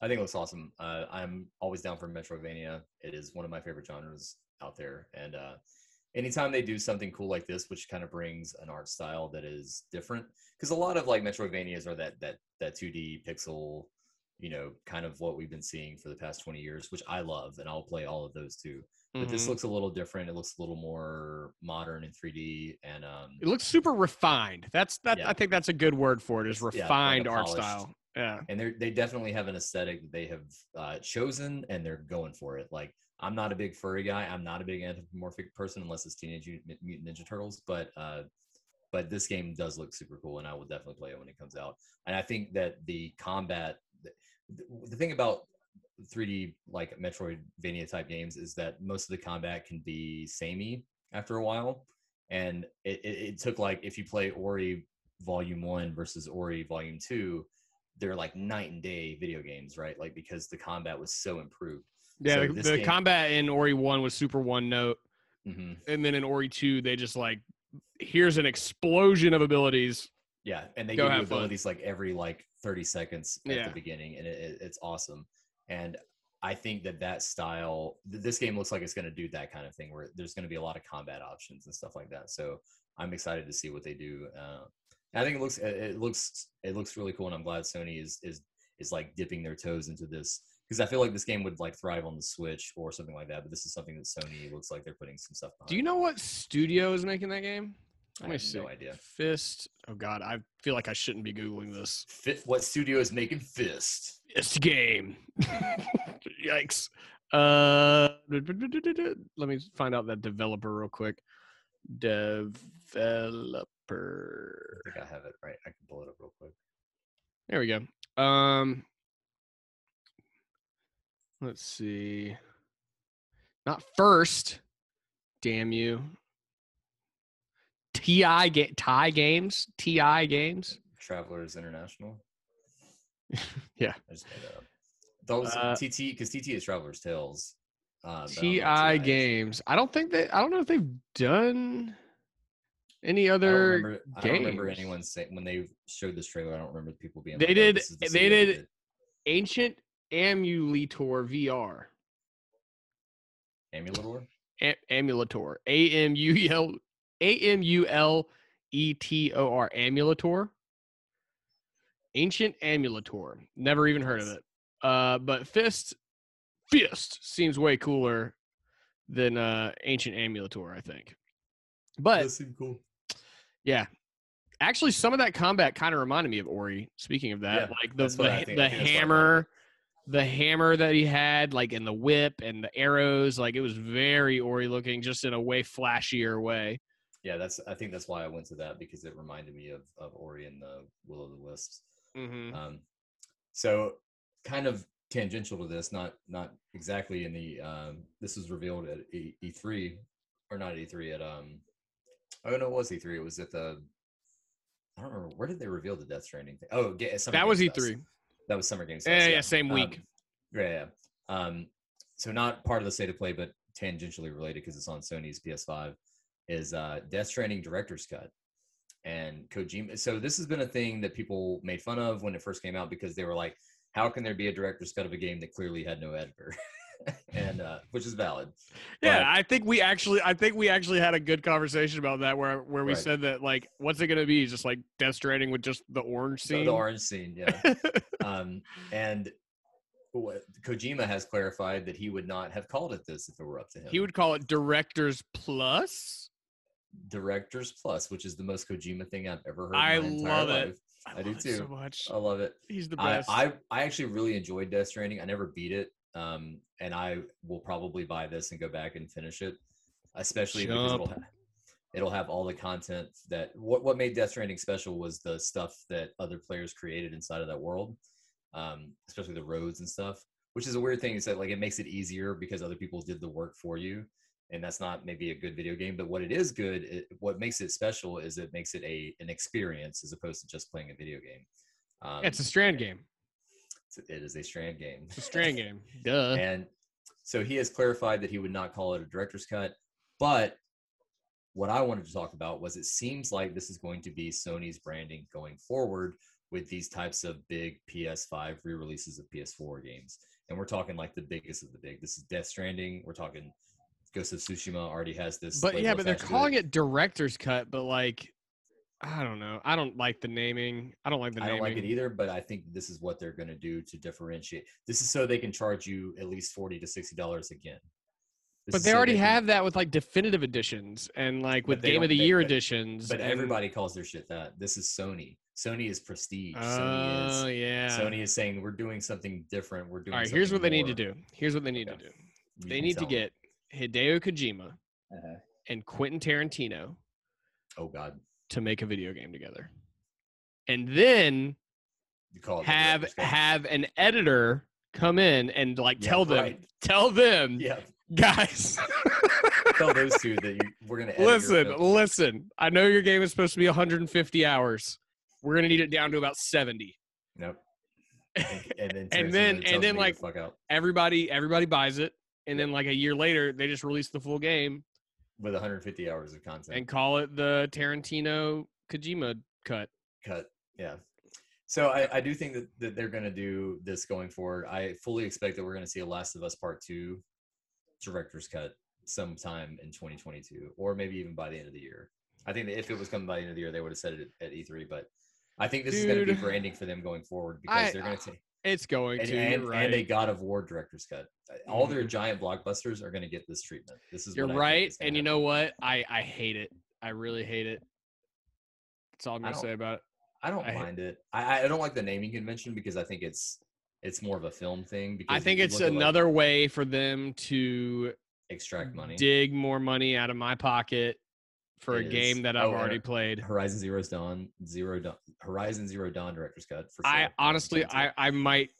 I think it looks awesome. Uh, I'm always down for Metroidvania. It is one of my favorite genres out there. And uh, anytime they do something cool like this, which kind of brings an art style that is different, because a lot of like Metroidvanias are that that that 2D pixel, you know, kind of what we've been seeing for the past 20 years, which I love, and I'll play all of those too. But this Mhm. looks a little different. It looks a little more modern in 3D, and um, it looks super refined that's that Yeah. i think that's a good word for it is It's- yeah, like refined art style yeah and they they definitely have an aesthetic that they have uh, chosen and they're going for it like i'm not a big furry guy i'm not a big anthropomorphic person unless it's teenage mutant ninja turtles but uh but this game does look super cool and i will definitely play it when it comes out and i think that the combat the, thing about 3d like metroidvania type games is that most of the combat can be samey after a while and it, it, it took like if you play ori volume one versus ori volume two they're like night and day video games, right? Like because the combat was so improved. yeah So the, the game- combat in ori 1 was super one note hmm and then in ori 2 they just like here's an explosion of abilities Yeah, and they Go give you have fun. abilities like every like thirty seconds at Yeah. the beginning, and it, it, it's awesome. And I think that that style, th- this game looks like it's going to do that kind of thing, where there's going to be a lot of combat options and stuff like that. So I'm excited to see what they do. Uh, I think it looks it, looks it looks really cool, and I'm glad Sony is is is like dipping their toes into this because I feel like this game would like thrive on the Switch or something like that. But this is something that Sony looks like they're putting some stuff behind. do you know what studio is making that game let me have see no idea. fist oh god i feel like i shouldn't be googling this Fit, what studio is making Fist? It's game. Yikes. Uh, let me find out that developer real quick. Developer. I think I have it right. I can pull it up real quick. There we go. Um, let's see. Not first. Damn you. Ti ga- Ti Games. Ti Games. Travelers International. Yeah. I just made that up. Those Uh, TT because TT is Travelers Tales. Uh, but I don't know Ti what TI is. Games. I don't think they. I don't know if they've done any I don't other. remember, I don't remember anyone saying when they showed this trailer. I don't remember people being. They like, "Oh, did- is the they did- Ancient Amuletor VR. Amuletor. A- Amuletor. A M U L A M U L E T O R. Amuletor. Ancient Amuletor. Never even heard of it. Uh, but Fist, Fist seems way cooler than uh Ancient Amuletor, I think. But seem cool. yeah, actually, some of that combat kind of reminded me of Ori. Speaking of that, Yeah, like the that's what I the, the I think that's what I thought. hammer, the hammer that he had, like in the whip and the arrows, like it was very Ori looking, just in a way flashier way. Yeah, that's. I think that's why I went to that because it reminded me of of Ori and the Will of the Wisps. hmm Um, so kind of tangential to this, not not exactly in the. Um, this was revealed at E three, or not E three at um. Oh no, it was E three. It was at the. I don't remember where did they reveal the Death Stranding thing. Oh, Summer That was E three That was Summer Games. Yeah, Fest, yeah, same Um, week. yeah, yeah. Um, so not part of the state of play, but tangentially related because it's on Sony's PS5. Is uh, Death Stranding director's cut, and Kojima. So this has been a thing that people made fun of when it first came out because they were like, "How can there be a director's cut of a game that clearly had no editor?" and uh, which is valid. Yeah, But- I think we actually, I think we actually had a good conversation about that, where where we Right. said that like, what's it gonna be? Just like Death Stranding with just the orange scene. the orange scene, yeah. um, and what, Kojima has clarified that he would not have called it this if it were up to him. he would call it Directors Plus. Directors Plus, which is the most Kojima thing I've ever heard. I in my entire love it. life. I do love it so too. much. I love it. He's the I, best. I I actually really enjoyed Death Stranding. I never beat it, um, and I will probably buy this and go back and finish it, especially because it'll it'll have all the content that what what made Death Stranding special was the stuff that other players created inside of that world, um, especially the roads and stuff. Which is a weird thing is that like it makes it easier because other people did the work for you, and that's not maybe a good video game. But what it is good, it, what makes it special is it makes it a an experience as opposed to just playing a video game. Um, it's a Strand game. it is a strand game. It's a Strand game. Duh. And so he has clarified that he would not call it a director's cut. But what I wanted to talk about was it seems like this is going to be Sony's branding going forward with these types of big PS5 re releases of PS4 games. And we're talking like the biggest of the big. This is Death Stranding. We're talking Ghost of Tsushima already has this. But yeah, but they're calling it Director's Cut. But like, I don't know. I don't like the naming. I don't like the I naming. don't like it either, but I think this is what they're going to do to differentiate. This is so they can charge you at least forty to sixty dollars again. This But they so already can- have that with like definitive editions and like with Game of the they- Year editions. But and- everybody calls their shit that. This is Sony. Sony is prestige. Oh Sony is oh, yeah. Sony is saying we're doing something different. We're doing. All right. Here's what they need to do. Here's what they need to do. You They need to get Hideo Kojima Uh-huh. and Quentin Tarantino Oh God, to make a video game together, and then you call it the have have an editor come in and like Yeah, tell them right. tell them Yeah, guys. Tell those two that you, we're gonna edit listen listen. I know your game is supposed to be 150 hours. We're gonna need it down to about 70 Nope. And, and then And then- and then, like- everybody everybody buys it and then like a year later they just release the full game with 150 hours of content. and call it the tarantino kojima cut cut. Yeah. So I, I do think that, that they're going to do this going forward. I fully expect that we're going to see a Last of Us Part Two director's cut sometime in 2022, or maybe even by the end of the year. I think that if it was coming by the end of the year, they would have said it at E3. But I think this is going to be Dude. branding for them going forward because I- they're going to take it's going and, to and, you're and a God of War director's cut. All their Mhm. giant blockbusters are going to get this treatment. This is you're right is and you know what i i hate it i really hate it that's all i'm gonna don't- say about it I don't I mind it. I, I don't like the naming convention because I think it's it's more of a film thing. Because i think it's at, like, another way for them to extract money. dig more money out of my pocket for It a is. game that I've Oh, already played. Horizon Zero Dawn, Zero Dawn, Horizon Zero Dawn director's cut. For I honestly, I I might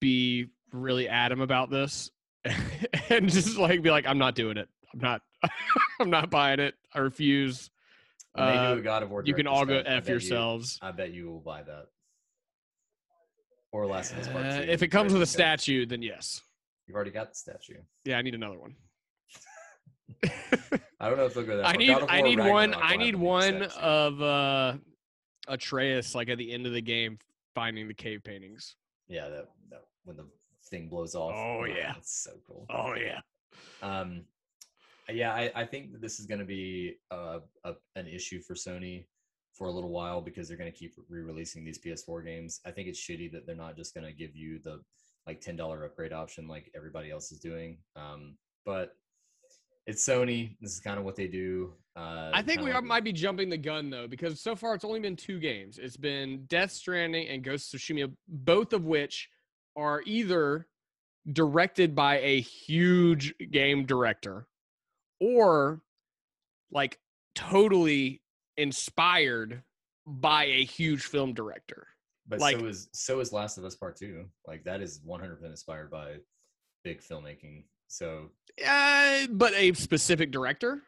be really adamant about this, and just like be like, I'm not doing it. I'm not. I'm not buying it. I refuse. Uh, God of War. you can all go cut, I f bet you- yourselves. I bet you will buy that. Or Part Uh, if it comes with a statue, then yes. you've already got the statue. Yeah, I need another one. I don't know if they'll go that. I need I need one Ragnarok will I need one of uh Atreus like at the end of the game finding the cave paintings. yeah, that, that when the thing blows off. Oh, yeah. that's so cool. Oh yeah. Um, yeah, I, I think that this is going to be uh, a, an issue for Sony for a little while because they're going to keep re-releasing these PS4 games. I think it's shitty that they're not just going to give you the like ten dollar upgrade option like everybody else is doing. Um, but it's Sony. This is kind of what they do. Uh, I think we are, like- might be jumping the gun though, because so far it's only been two games. It's been Death Stranding and Ghost of Tsushima, both of which are either directed by a huge game director or like totally inspired by a huge film director. But like- so is so is Last of Us Part Two. Like that is 100 percent inspired by big filmmaking. So Uh, but a specific director.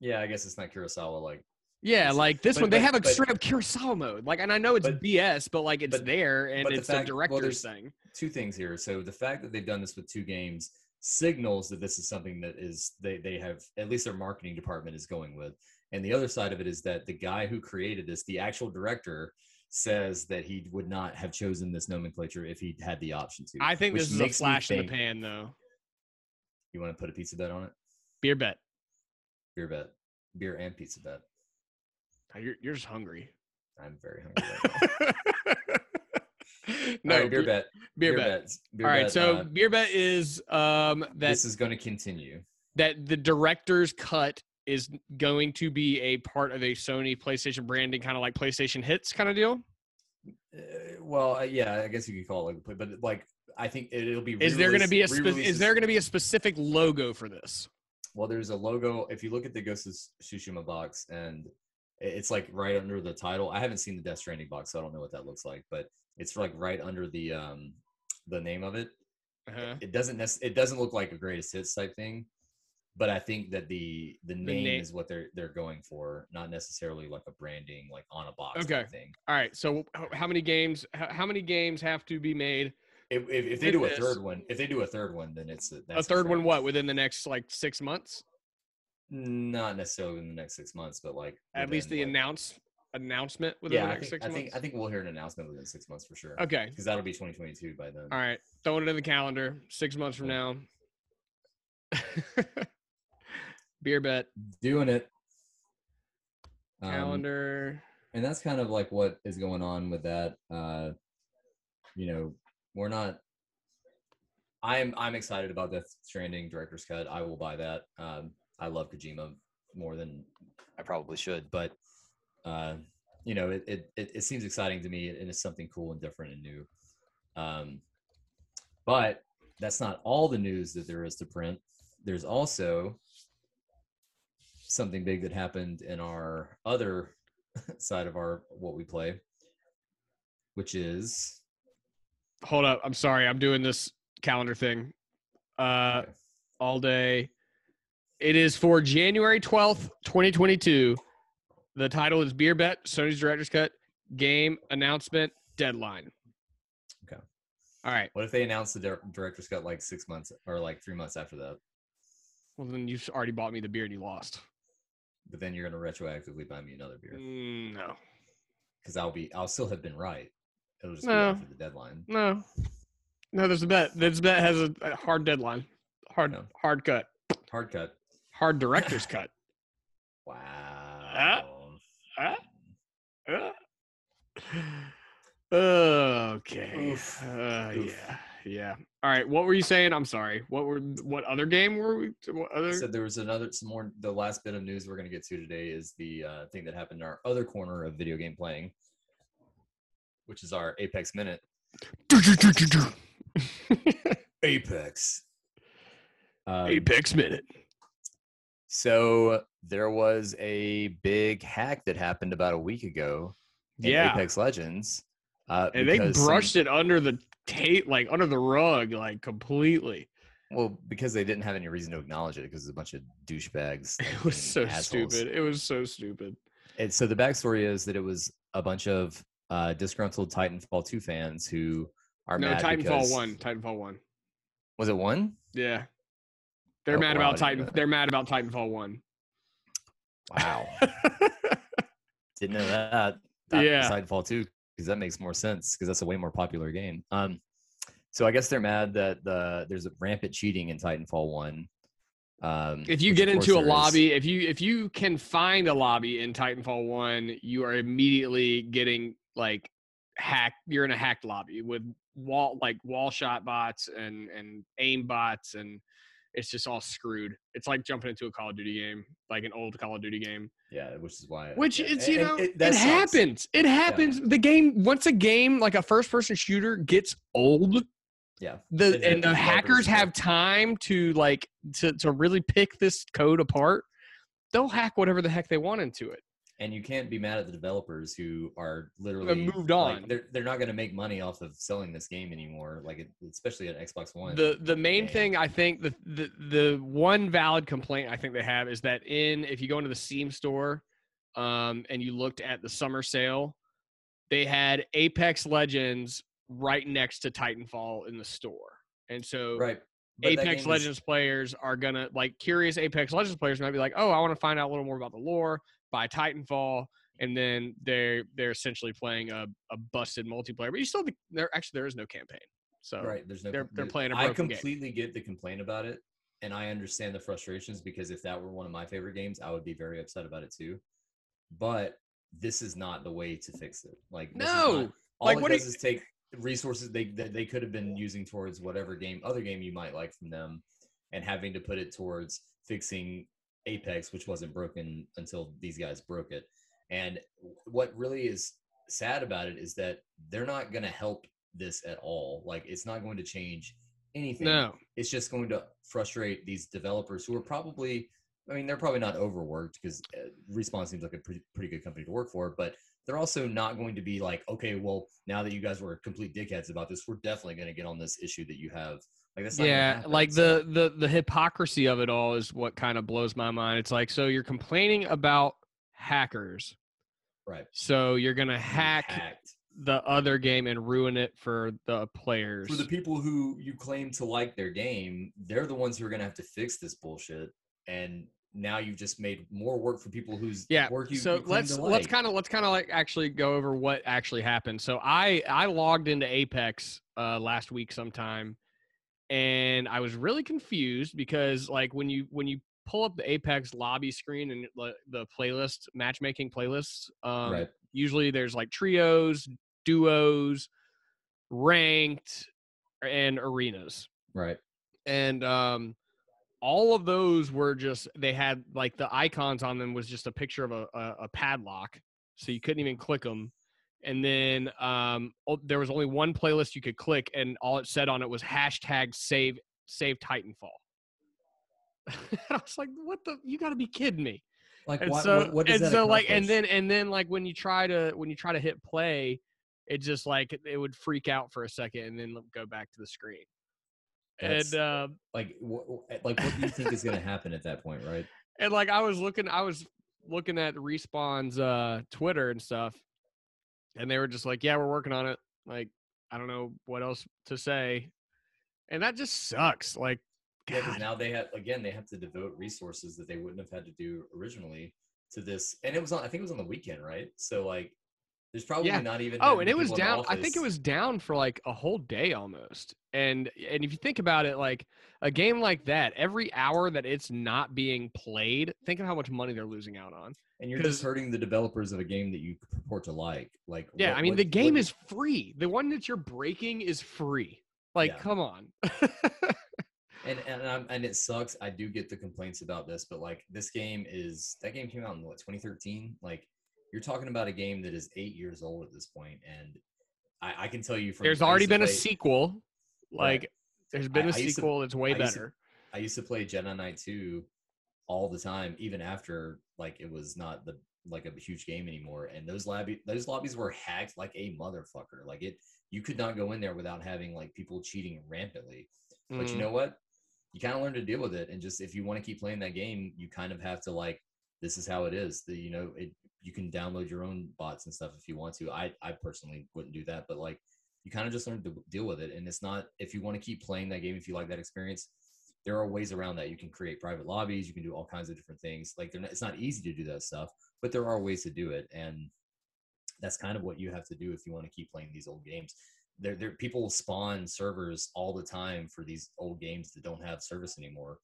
yeah, I guess it's not Kurosawa. Like Yeah, It's- like this but- one, they but- have a but- straight up Kurosawa mode. Like, and I know it's BS, but like it's there and but the it's fact- the director's there's- thing. two things here. So the fact that they've done this with two games signals that this is something that is they they have at least their marketing department is going with. And the other side of it is that the guy who created this, the actual director, says that he would not have chosen this nomenclature if he had the option to. I think this is a flash in the pan, though. You want to put a pizza bet on it? Beer bet. Beer bet, beer and pizza bet. You're, you're just hungry. I'm very hungry. Right now. no, right, beer beer, bet. beer bet. bets. Beer All right, bet, so uh, beer bet is um that this is going to continue. that the director's cut is going to be a part of a Sony PlayStation branding, kind of like PlayStation Hits kind of deal. Uh, well, uh, yeah, I guess you could call it like, but like I think it, will be. Is there going to be a spe- is there going to be a specific logo for this? Well, there's a logo. If you look at the Ghost of Tsushima box, and it's like right under the title. I haven't seen the Death Stranding box, so I don't know what that looks like. But it's like right under the um the name of it. Uh-huh. It doesn't nec- it doesn't look like a greatest hits type thing, but I think that the the name name- is what they're they're going for, not necessarily like a branding like on a box Okay. type thing. All right. So how many games? How many games have to be made? If, if, if they do a third one, if they do a third one, then it's a, A third one, what within the next like six months? Not necessarily in the next six months, but like At least the like- announce announcement within Yeah, the I next think, six I months. think I think we'll hear an announcement within six months for sure. okay. because that'll be 2022 by then. All right. Throwing it in the calendar. Six months from now. Beer bet Doing it. Um, calendar. and that's kind of like what is going on with that. Uh, you know, we're not. I'm I'm excited about Death Stranding director's cut. I will buy that. Um, I love Kojima more than I probably should, but uh, you know, it, it it it seems exciting to me, and it's something cool and different and new. Um, but that's not all the news that there is to print. There's also something big that happened in our other side of our what we play, which is Hold up. I'm sorry. I'm doing this calendar thing. Uh, okay, all day. It is for January 12th, 2022. The title is Beer Bet, Sony's Director's Cut, Game Announcement Deadline. Okay. All right. what if they announce the dir- director's cut like six months or like three months after that? Well, then you've already bought me the beer and you lost. But then you're gonna retroactively buy me another beer Mm, no. because I'll be I'll still have been right. It'll just No. be after the deadline. No. No, there's a bet. This bet has a, a hard deadline. Hard No. hard cut. Hard cut. Hard director's cut. Wow. Ah. Uh. Okay. Oof. Uh, Oof. yeah. Yeah. All right. What were you saying? I'm sorry. What were what other game were we? What other? So there was another some more. The last bit of news we're gonna get to today is the uh, thing that happened in our other corner of video game playing, which is our Apex Minute. Apex. Um, Apex minute. So there was a big hack that happened about a week ago in Yeah. Apex Legends. Uh, And they because some- brushed it under the tape, like under the rug, like completely. well because they didn't have any reason to acknowledge it because it's a bunch of douchebags. like, It was so assholes. stupid. It was so stupid. And so the backstory is that it was a bunch of uh, disgruntled Titanfall 2 fans who are No, Titanfall one. Titanfall one. Was it one? Yeah. They're Oh, mad wow, about Titan. They're mad about Titanfall one. Wow. Didn't know that. that Yeah. Titanfall 2 because that makes more sense because that's a way more popular game. Um, so I guess they're mad that the there's a rampant cheating in Titanfall 1. Um, if you get into a there is. lobby, if you if you can find a lobby in Titanfall one, you are immediately getting like hack you're in a hacked lobby with wall like wall shot bots and and aim bots and it's just all screwed. It's like jumping into a Call of Duty game, like an old Call of Duty game. Yeah, which is why. Which yeah, it's you know it, it, that happens. It happens. The game once a game like a first person shooter gets old, Yeah, the And and the the hackers have time to like to to really pick this code apart. They'll hack whatever the heck they want into it. And you can't be mad at the developers who are literally moved like, on. they're they're not going to make money off of selling this game anymore. Like it, especially at Xbox One. The the main Man. thing I think the, the the one valid complaint I think they have is that in if you go into the Steam store, um, and you looked at the summer sale, they had Apex Legends right next to Titanfall in the store, and so right. but Apex game is- Legends players are gonna like curious Apex Legends players might be like, oh, I want to find out a little more about the lore, buy Titanfall, and then they're they're essentially playing a, a busted multiplayer. But you still there actually there is no campaign, so right. There's no. they're- they're playing a I broken game. completely get the complaint about it, and I understand the frustrations because if that were one of my favorite games, I would be very upset about it too. But this is not the way to fix it. Like No! not- all Like, it what does you- is take resources they that they could have been using towards whatever game other game you might like from them, and having to put it towards fixing Apex, which wasn't broken until these guys broke it. And what really is sad about it is that they're not going to help this at all. Like it's not going to change anything. no. It's just going to frustrate these developers who are probably, I mean, they're probably not overworked because uh, Respawn seems like a pretty, pretty good company to work for, but they're also not going to be like, okay, well, now that you guys were complete dickheads about this, we're definitely going to get on this issue that you have. Like yeah like the the the hypocrisy of it all is what kind of blows my mind. It's like so you're complaining about hackers. Right. So you're gonna hack the other game and ruin it for the players for the people who you claim to like their game, they're the ones who are going to have to fix this bullshit. And now you've just made more work for people whose yeah work you. so you let's to let's kind of let's kind of like actually go over what actually happened. So i i logged into apex uh last week sometime and i was really confused because like when you when you pull up the apex lobby screen and the, the playlist matchmaking playlists um right. usually there's like trios duos ranked and arenas Right. and um all of those were just they had like the icons on them was just a picture of a, a, a padlock so you couldn't even click them and then um there was only one playlist you could click and all it said on it was hashtag save save titanfall i was like what the you gotta be kidding me Like and what? so what, what and that so like and then and then like when you try to when you try to hit play it just like it would freak out for a second and then go back to the screen That's- and uh like what, like what do you think is going to happen at that point? Right. and like I was looking, I was looking at Respawn's uh, Twitter and stuff, and they were just like, "Yeah, we're working on it." Like, I don't know what else to say, and that just sucks. Like, Yeah, now they have again they have to devote resources that they wouldn't have had to do originally to this, and it was on I think it was on the weekend, right? So like, there's probably Yeah. not even. oh, and it was people in the down. I think it was down for like a whole day almost. And and if you think about it, like a game like that, every hour that it's not being played, think of how much money they're losing out on. and you're just hurting the developers of a game that you purport to like. Like Yeah, what- I mean what- the game what- is free. The one that you're breaking is free. Like, Yeah. come on. and and I'm, and it sucks. I do get the complaints about this, but like this game is that game came out in what 2013. Like you're talking about a game that is eight years old at this point, and I, I can tell you from There's I already been a play- sequel. Right. Like, there's been I- a I used to- sequel that's way used to- better. I used to play Jedi Knight 2 all the time, even after like it was not the like a huge game anymore. And those lobby those lobbies were hacked like a motherfucker. Like it you could not go in there without having like people cheating rampantly. But you Mm. know what? You kind of learn to deal with it. And just if you want to keep playing that game, you kind of have to like this is how it is. The you know, it you can download your own bots and stuff if you want to. I I personally wouldn't do that, but like you kind of just learn to deal with it. And it's not if you want to keep playing that game, if you like that experience, there are ways around that. You can create private lobbies. You can do all kinds of different things. Like not, it's not easy to do that stuff, but there are ways to do it, and that's kind of what you have to do if you want to keep playing these old games. There, there, people spawn servers all the time for these old games that don't have service anymore.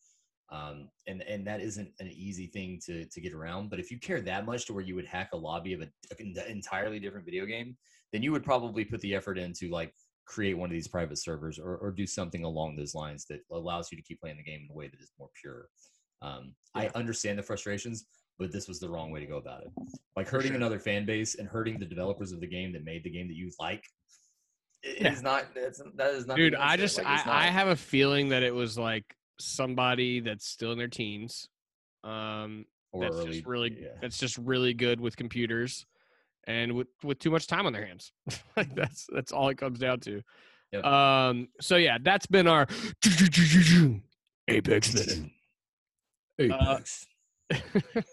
Um, and and that isn't an easy thing to to get around. But if you care that much to where you would hack a lobby of a, an entirely different video game, then you would probably put the effort into like create one of these private servers or, or do something along those lines that allows you to keep playing the game in a way that is more pure. Um, I understand the frustrations, but this was the wrong way to go about it. Like hurting sure. another fan base and hurting the developers of the game that made the game that you like. It It is is not. It's, that is not. Dude, I just I, I have a feeling that it was like somebody that's still in their teens. Um or that's early, just really yeah. that's just really good with computers and with with too much time on their hands. like that's that's all it comes down to. Yep. Um so yeah, that's been our Apex minute. Uh, Apex.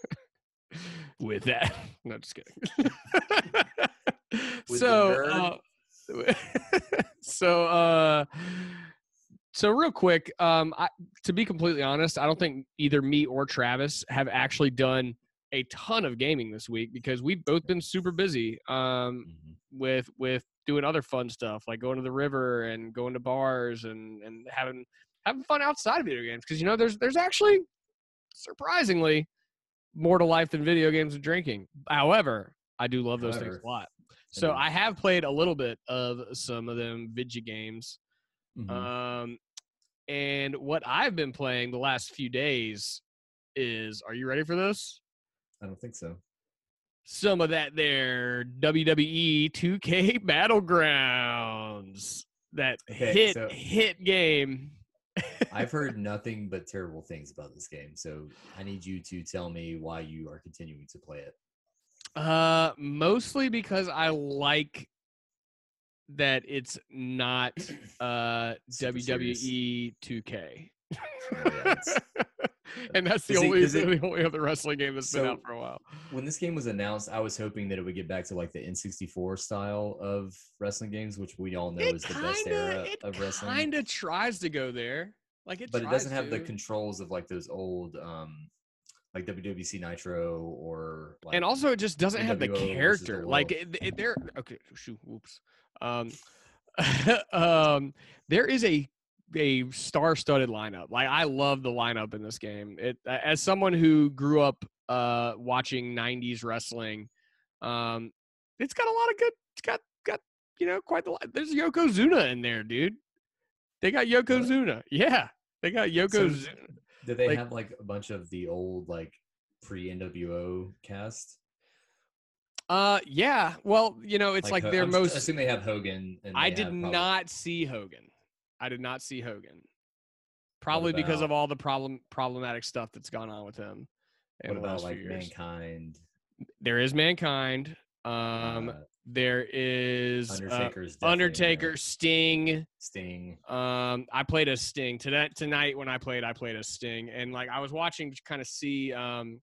with that. No, just kidding. With so, uh, so, uh, so real quick, um, I, to be completely honest, I don't think either me or Travis have actually done a ton of gaming this week because we've both been super busy um, Mhm. with with doing other fun stuff like going to the river and going to bars and and having having fun outside of video games because you know there's there's actually surprisingly more to life than video games and drinking. However, I do love those things a lot. So. I have played a little bit of some of them vidya games. Mhm. Um, and what I've been playing the last few days is, are you ready for this? I don't think so. Some of that there WWE 2K Battlegrounds. That Okay, hit so- hit game. I've heard nothing but terrible things about this game, so I need you to tell me why you are continuing to play it. Uh, mostly because I like that it's not uh Super serious. WWE 2K. Oh, yeah, and that's the Is it- only it- the only other wrestling game that's been out for a while. when this game was announced, I was hoping that it would get back to like the N64 style of wrestling games, which we all know is the best era it of wrestling. kind of tries to go there. Like it, but it doesn't tries have the controls of like those old um like WWC Nitro or like and also it just doesn't have the NWO versus the character. Like world. it, it, there. Okay, shoot. Whoops. Um, um, there is a a star-studded lineup. Like I love the lineup in this game. It as someone who grew up uh watching '90s wrestling, um, it's got a lot of good. It's got got you know quite the. There's Yokozuna in there, dude. They got Yokozuna. Yeah, they got So- Yokozuna. did they like- have like a bunch of the old like pre NWO cast? Uh, yeah. Well, you know, it's like, Ho- their I'm- most. I assume they have Hogan. And I did probably- not see Hogan. I did not see Hogan. Probably because of all the problem problematic stuff that's gone on with him. What about like. Mankind? There is mankind. Um, uh, there is uh, Undertaker's. Undertaker, Sting. Sting. Um, I played a Sting tonight. Tonight when I played, I played a Sting, and like I was watching to kind of see. Um,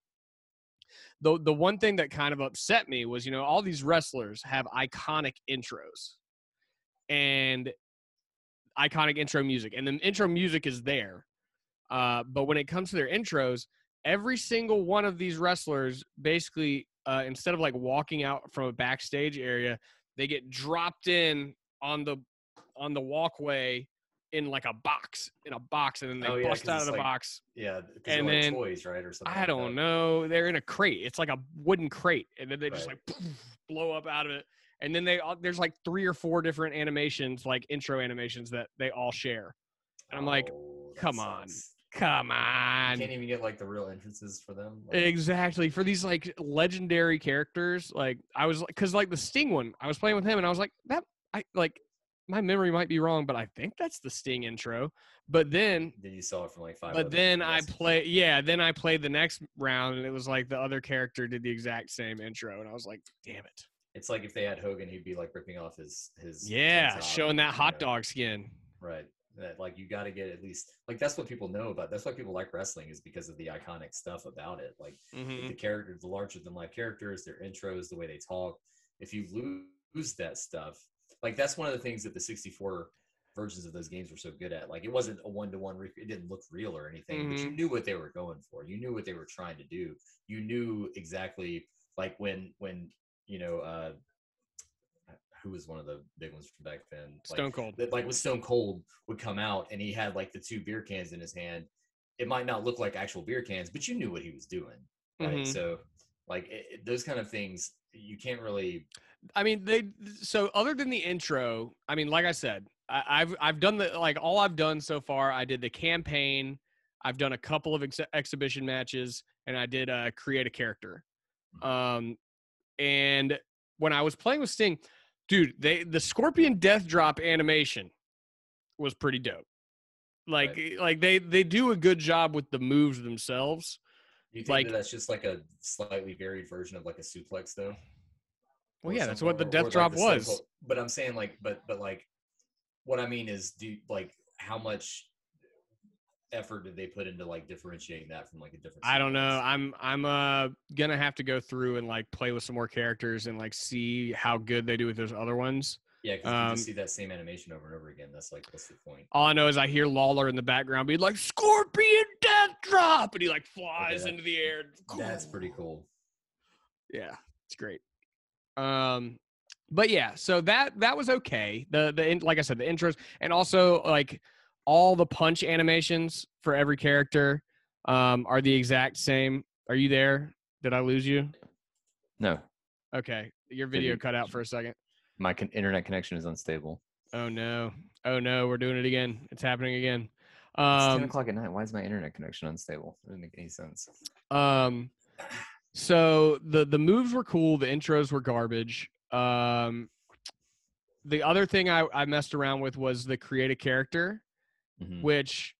the the one thing that kind of upset me was you know all these wrestlers have iconic intros, and iconic intro music, and the intro music is there. Uh, but when it comes to their intros, every single one of these wrestlers basically, uh, instead of like walking out from a backstage area, they get dropped in on the on the walkway in like a box in a box and then they Oh, yeah, bust out of the like- box Yeah, And like then- toys, right, or something. i don't that. know they're in a crate it's like a wooden crate and then they just Right. like blow up out of it and then they all there's like three or four different animations like intro animations that they all share and i'm like Oh, that come on, sucks. come You on can't even get like the real entrances for them. Like, Exactly for these like legendary characters. Like I was because like the Sting one, I was playing with him and I was like that. I like my memory might be wrong, but I think that's the Sting intro. But then, then you saw it from like five. but then I play. Yeah, then I played the next round and it was like the other character did the exact same intro, and I was like, damn it. It's like if they had Hogan, he'd be like ripping off his his. Yeah, top, showing that hot know, dog skin. Right. That like you got to get at least like that's what people know about. That's why people like wrestling is because of the iconic stuff about it. Like hmm the characters, the larger than life characters, their intros, the way they talk. If you lose that stuff, like that's one of the things that the 64 versions of those games were so good at. Like it wasn't a one to one, it didn't look real or anything, but you Mhm. knew what they were going for. You knew what they were trying to do. You knew exactly like when when you know uh who was one of the big ones from back then? Like, Stone Cold. that like when Stone Cold would come out and he had like the two beer cans in his hand it might not look like actual beer cans, but you knew what he was doing, right? Mhm. So like it- those kind of things, you can't really. I mean, they. So other than the intro, I mean, like I said, I, I've I've done the like all I've done so far. I did the campaign. I've done a couple of ex- exhibition matches, and I did uh, create a character. Um, and when I was playing with Sting, dude, they the Scorpion Death Drop animation was pretty dope. Like like they they do a good job with the moves themselves. You think Like- that that's just like a slightly varied version of like a suplex, though? Well, Or yeah, that's what the or- or Death like Drop the was. simple- But I'm saying like, but but like, what I mean is, do like how much effort did they put into like differentiating that from like a different? I don't know. I'm I'm uh gonna have to go through and like play with some more characters and like see how good they do with those other ones. Yeah, because you um, just see that same animation over and over again. That's like, what's the point? All I know is I hear Lawler in the background be like Scorpion Death Drop, and he like flies that- into the air. That's pretty cool. Yeah, it's great. Um, but yeah, so that that was okay. The the like I said, the intros and also like all the punch animations for every character um are the exact same. Are you there? Did I lose you? No, Okay, your video cut out for a second. my con- internet connection is unstable. Oh no. Oh no, we're doing it again. It's happening again. It's ten Um, o'clock at night. Why is my internet connection unstable? It doesn't make any sense. um so the the moves were cool, the intros were garbage. Um the other thing I, I messed around with was the create a character, Mhm. which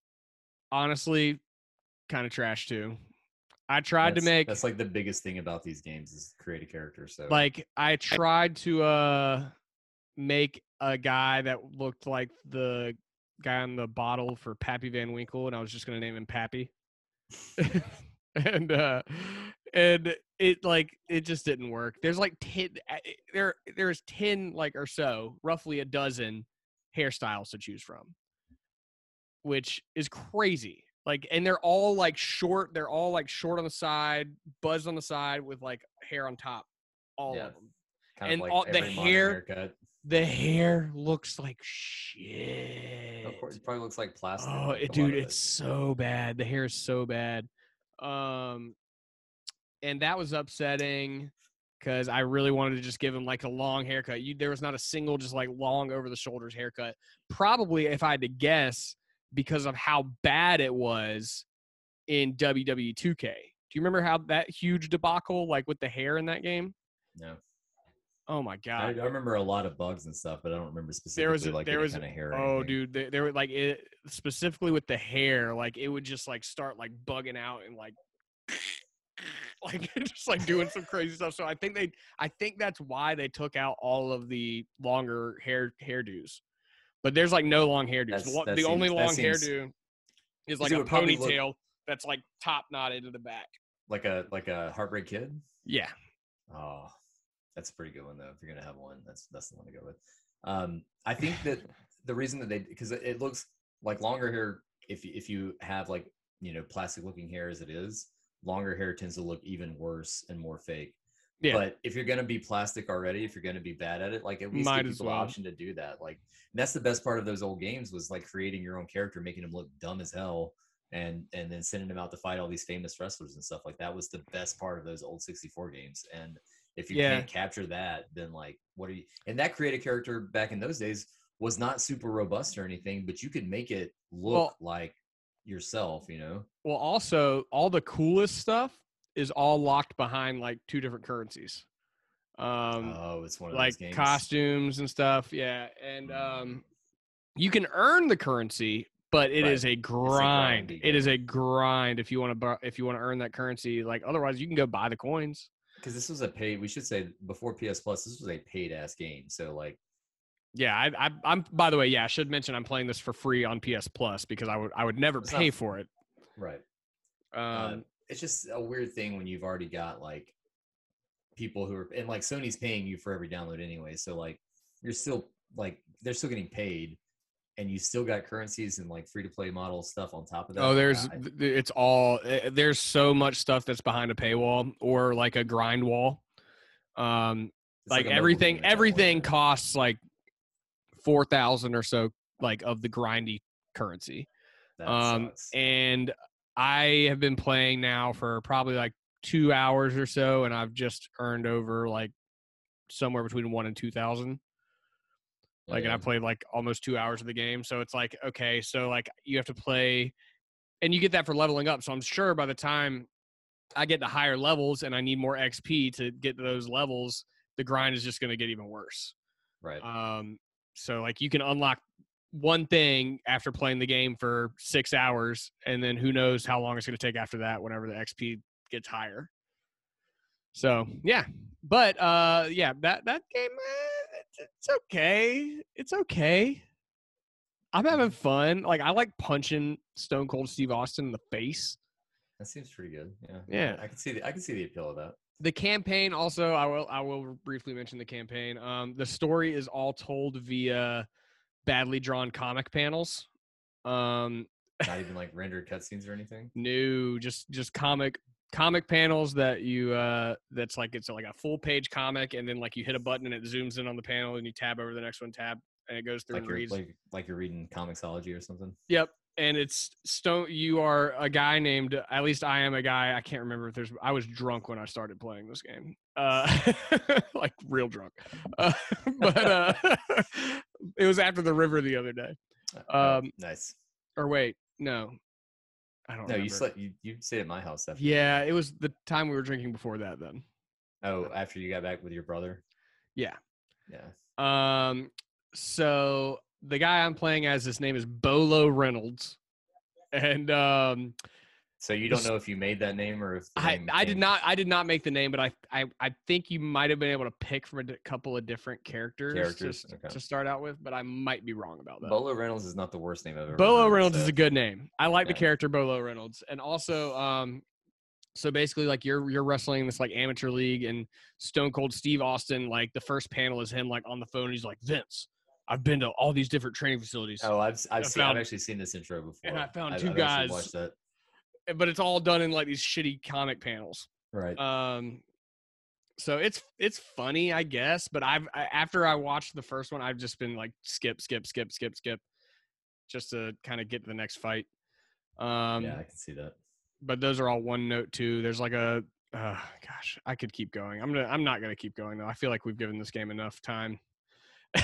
honestly kind of trash too. I tried to make that's like the biggest thing about these games is create a character. So like I tried to uh make a guy that looked like the guy on the bottle for Pappy Van Winkle, and I was just gonna name him Pappy. and uh and it like it just didn't work. There's like ten uh, there there's ten like or so, roughly a dozen hairstyles to choose from, which is crazy. Like, and they're all like short. They're all like short on the side, buzzed on the side with like hair on top. All Yeah. of them. kind and of like all- the hair- haircut. The hair looks like shit. Of course, it probably looks like plastic. Oh, it, dude, it's so bad. The hair is so bad. Um, and that was upsetting because I really wanted to just give him like a long haircut. You, there was not a single just like long over the shoulders haircut. Probably, if I had to guess, because of how bad it was in WWE 2K. Do you remember how that huge debacle, like with the hair in that game? No, Oh my god! I remember a lot of bugs and stuff, but I don't remember specifically there was a- like there was kind of hair. oh dude they, they were like it specifically with the hair like it would just like start like bugging out and like like just like doing some crazy stuff so i think they i think that's why they took out all of the longer hair hairdos but there's like no long hairdos the, That's- the only seems- that long seems- hairdo is like a probably look- ponytail that's like top knotted to the back like a like a heartbreak kid. yeah Oh, that's a pretty good one though. If you're gonna have one, that's that's the one to go with. Um, I think that the reason that they because it, it looks like longer hair. If you- if you have like you know plastic looking hair as it is, longer hair tends to look even worse and more fake. Yeah. But if you're gonna be plastic already, if you're gonna be bad at it, like at least Might give people the option to do that. Like that's the best part of those old games was like creating your own character, making them look dumb as hell, and and then sending them out to fight all these famous wrestlers and stuff like that was the best part of those old 64 games. And if you Yeah. can't capture that, then like what are you? And that creative character back in those days was not super robust or anything, but you could make it look Well- like yourself. You know? well also all the coolest stuff is all locked behind like two different currencies um oh, it's one of like costumes and stuff. Yeah, and um, you can earn the currency, but it Right. is a grind. grindy it is a grind if you want to if you want to earn that currency. Like otherwise, you can go buy the coins. Because this was a paid. We should say before PS Plus, this was a paid ass game. So like, Yeah, I, I, I'm. By the way, yeah, I should mention I'm playing this for free on PS Plus because I would I would never It's not pay for it. right? Um, uh, it's just a weird thing when you've already got like people who are and like Sony's paying you for every download anyway. So like you're still like they're still getting paid, and you still got currencies and like free to play model stuff on top of that. oh, there's I- th- th- it's all eh, there's so much stuff that's behind a paywall or like a grind wall. Um, like, a everything game at that point, everything costs like four thousand or so like of the grindy currency That um sucks. and I have been playing now for probably like two hours or so, and I've just earned over like somewhere between one and two thousand. Like, and I played like almost two hours of the game. So it's like, okay, so like you have to play, and you get that for leveling up. So I'm sure by the time I get to higher levels and I need more XP to get to those levels, the grind is just going to get even worse. right. Um, so like you can unlock one thing after playing the game for six hours, and then who knows how long it's going to take after that whenever the XP gets higher. So yeah, but uh, yeah, that that game, eh, it's, okay. It's okay. I'm having fun. Like I like punching Stone Cold Steve Austin in the face. that seems pretty good. Yeah. Yeah. I can see the I can see the appeal of that. the campaign also i will i will briefly mention the campaign um the story is all told via badly drawn comic panels um Not even like rendered cutscenes or anything. new just just comic comic panels that you uh that's like it's like a full page comic and then like you hit a button and it zooms in on the panel and you tab over the next one tab and it goes through Like and you're reads like like you're reading Comixology or something. Yep. And it's stone. You are a guy named. At least I am a guy. I can't remember if there's. I was drunk when I started playing this game. Uh, like real drunk. Uh, but uh, it was after the river the other day. Oh, Um, nice. Or wait, no, I don't. No, you slept. You you stayed at my house. After Yeah, it was the time we were drinking before that. Then. Oh, after you got back with your brother. Yeah. Yeah. Um. So the guy I'm playing as, his name is Bolo Reynolds, and um. So you don't know if you made that name or if I, I did not I did not make the name, but I I, I think you might have been able to pick from a couple of different characters, Characters, to, okay. to start out with, but I might be wrong about that. Bolo Reynolds is not the worst name I've ever. Bolo heard, Reynolds is a good name. I like the character Bolo Reynolds, and also um, so basically like you're you're wrestling this like amateur league, and Stone Cold Steve Austin like the first panel is him like on the phone. And he's like Vince, I've been to all these different training facilities, Oh, I've I've seen I've actually seen this intro before. and I found I've- two I've guys, Watched that. But it's all done in like these shitty comic panels. Right. um so it's it's funny i guess but i've I, after i watched the first one i've just been like skip skip skip skip skip just to kind of get to the next fight um yeah, I can see that. but those are all one note too there's like a uh, gosh i could keep going i'm gonna i'm not gonna keep going though i feel like we've given this game enough time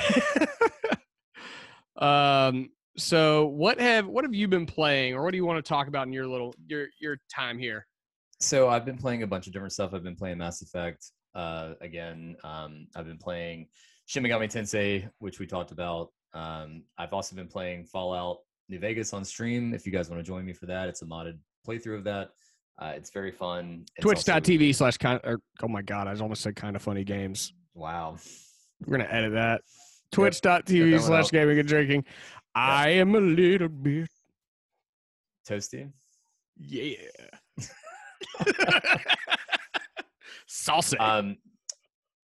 um so what have what have you been playing or what do you want to talk about in your little your your time here So I've been playing a bunch of different stuff. I've been playing Mass Effect uh, again. Um, I've been playing Shin Megami Tensei, which we talked about. Um, I've also been playing Fallout New Vegas on stream. If you guys want to join me for that, it's a modded playthrough of that. Uh, it's very fun. Twitch.tv slash kind or oh my god i almost said kind of funny games Wow. we're gonna edit that twitch.tv slash gaming and drinking i am a little bit Toasty. yeah salsa Um,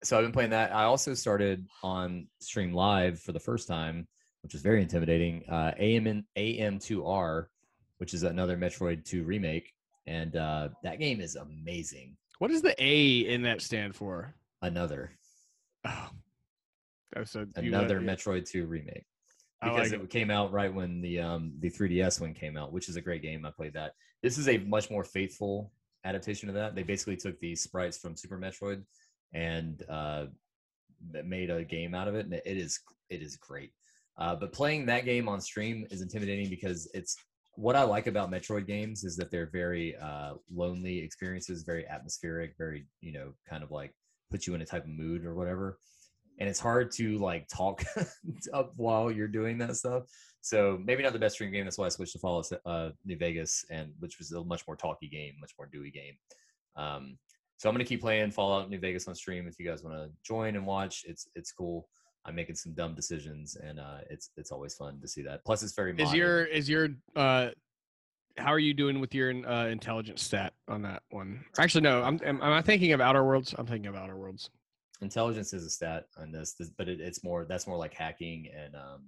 so I've been playing that. I also started on stream live for the first time, which is very intimidating. Uh, AM AM2R, which is another Metroid 2 remake, and uh, that game is amazing. what does the a in that stand for Another oh that's a you another Metroid 2 remake because like it came out right when the um the 3DS one came out, which is a great game. I played that. This is a much more faithful adaptation of that. They basically took the sprites from Super Metroid and uh made a game out of it, and it is it is great. Uh, but playing that game on stream is intimidating because it's what I like about Metroid games is that they're very uh, lonely experiences, very atmospheric, very you know kind of like put you in a type of mood or whatever and it's hard to like talk up while you're doing that stuff. So maybe not the best stream game. That's why I switched to Fallout uh, New Vegas, and which was a much more talky game, much more dewy game. Um, so I'm gonna keep playing Fallout New Vegas on stream. If you guys want to join and watch, it's it's cool. I'm making some dumb decisions, and uh, it's it's always fun to see that. Plus, it's very is your is your uh how are you doing with your uh, intelligence stat on that one actually no i'm am, am i thinking of outer worlds i'm thinking of outer worlds intelligence is a stat on this, this but it, it's more that's more like hacking and um,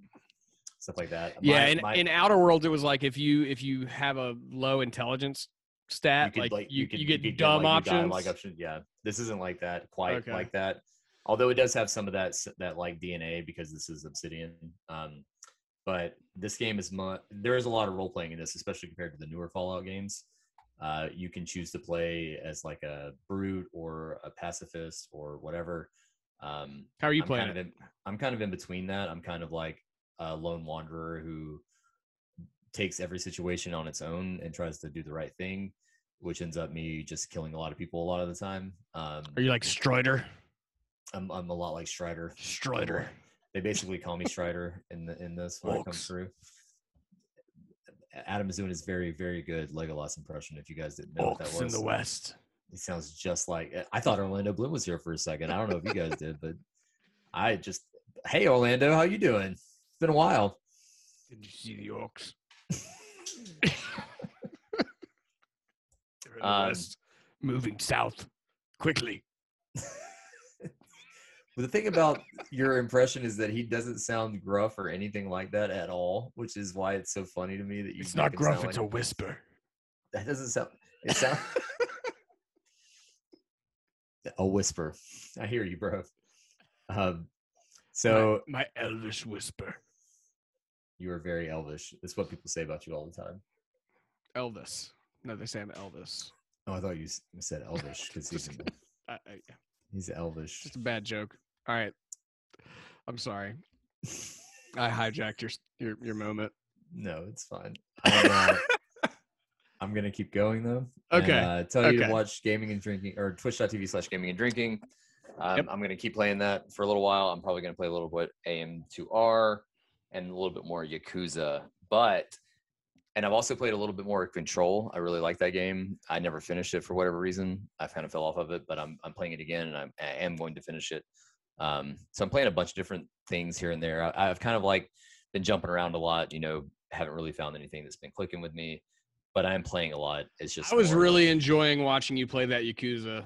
stuff like that. Yeah, My- in, my- in Outer Worlds, it was like if you if you have a low intelligence stat, could, like, you, could- you get could dumb like, options. like option. Yeah, this isn't like that. Quite Okay. like that. Although it does have some of that that like DNA because this is Obsidian. Um, but this game is mu- there is a lot of role playing in this, especially compared to the newer Fallout games. Uh, you can choose to play as like a brute or a pacifist or whatever. Um, How are you I'm playing kind of in, I'm kind of in between that. I'm kind of like a lone wanderer who takes every situation on its own and tries to do the right thing, which ends up me just killing a lot of people a lot of the time. Um, Are you like Strider? I'm I'm a lot like Strider. Strider. They basically call me Strider in the in this when it comes Orcs. through. Adam is doing his very very good Legolas impression. If you guys didn't know what that Orcs in the West. he sounds just like. I thought Orlando Bloom was here for a second. I don't know if you guys did, but I just. Hey Orlando, how you doing? It's been a while. Did you see the Orcs? They're in the Um, West, moving south quickly. But the thing about your impression is that he doesn't sound gruff or anything like that at all, which is why it's so funny to me that you. It's not gruff; sound it's like- a whisper. That doesn't sound. It sounds. a whisper. I hear you, bro. Um, so my, my elvish whisper. you are very elvish. That's what people say about you all the time. Elvis. No, they say I'm Elvis. Oh, I thought you said elvish because he's I, I, he's elvish. just a bad joke. All right. I'm sorry. I hijacked your your your moment. No, it's fine. I'm, uh, I'm gonna keep going though. and, Okay. uh, tell you okay. to watch gaming and drinking or twitch.tv slash gaming and drinking. Um, Yep. I'm going to keep playing that for a little while. I'm probably going to play a little bit AM2R and a little bit more Yakuza. But, and I've also played a little bit more Control. I really like that game. I never finished it for whatever reason. I kind of fell off of it, but I'm, I'm playing it again and I'm, I am going to finish it. Um, so I'm playing a bunch of different things here and there. I, I've kind of like been jumping around a lot, you know, haven't really found anything that's been clicking with me, but I am playing a lot. It's just, I was really enjoying watching you play that Yakuza.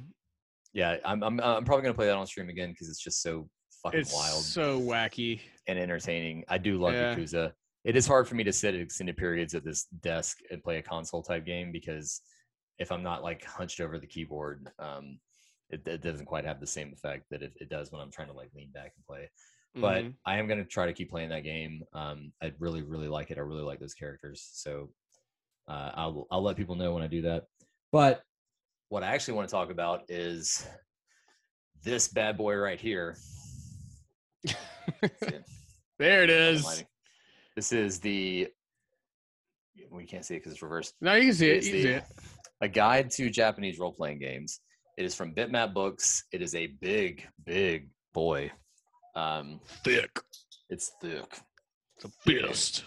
yeah, I'm I'm I'm probably gonna play that on stream again because it's just so fucking It's wild so wacky. and entertaining. I do love Yeah. Yakuza. It is hard for me to sit at extended periods at this desk and play a console type game because if I'm not like hunched over the keyboard, um, it, it doesn't quite have the same effect that it, it does when I'm trying to like lean back and play. But Mhm. I am gonna try to keep playing that game. Um, I really really like it. I really like those characters. So uh, I'll I'll let people know when I do that. But what I actually want to talk about is this bad boy right here. There it is. This is the. We can't see it because it's reversed. No, you can see it. It's You can see the- it. A guide to Japanese role playing games. It is from Bitmap Books. It is a big, big boy. Um, Thick. it's thick, It's a fist.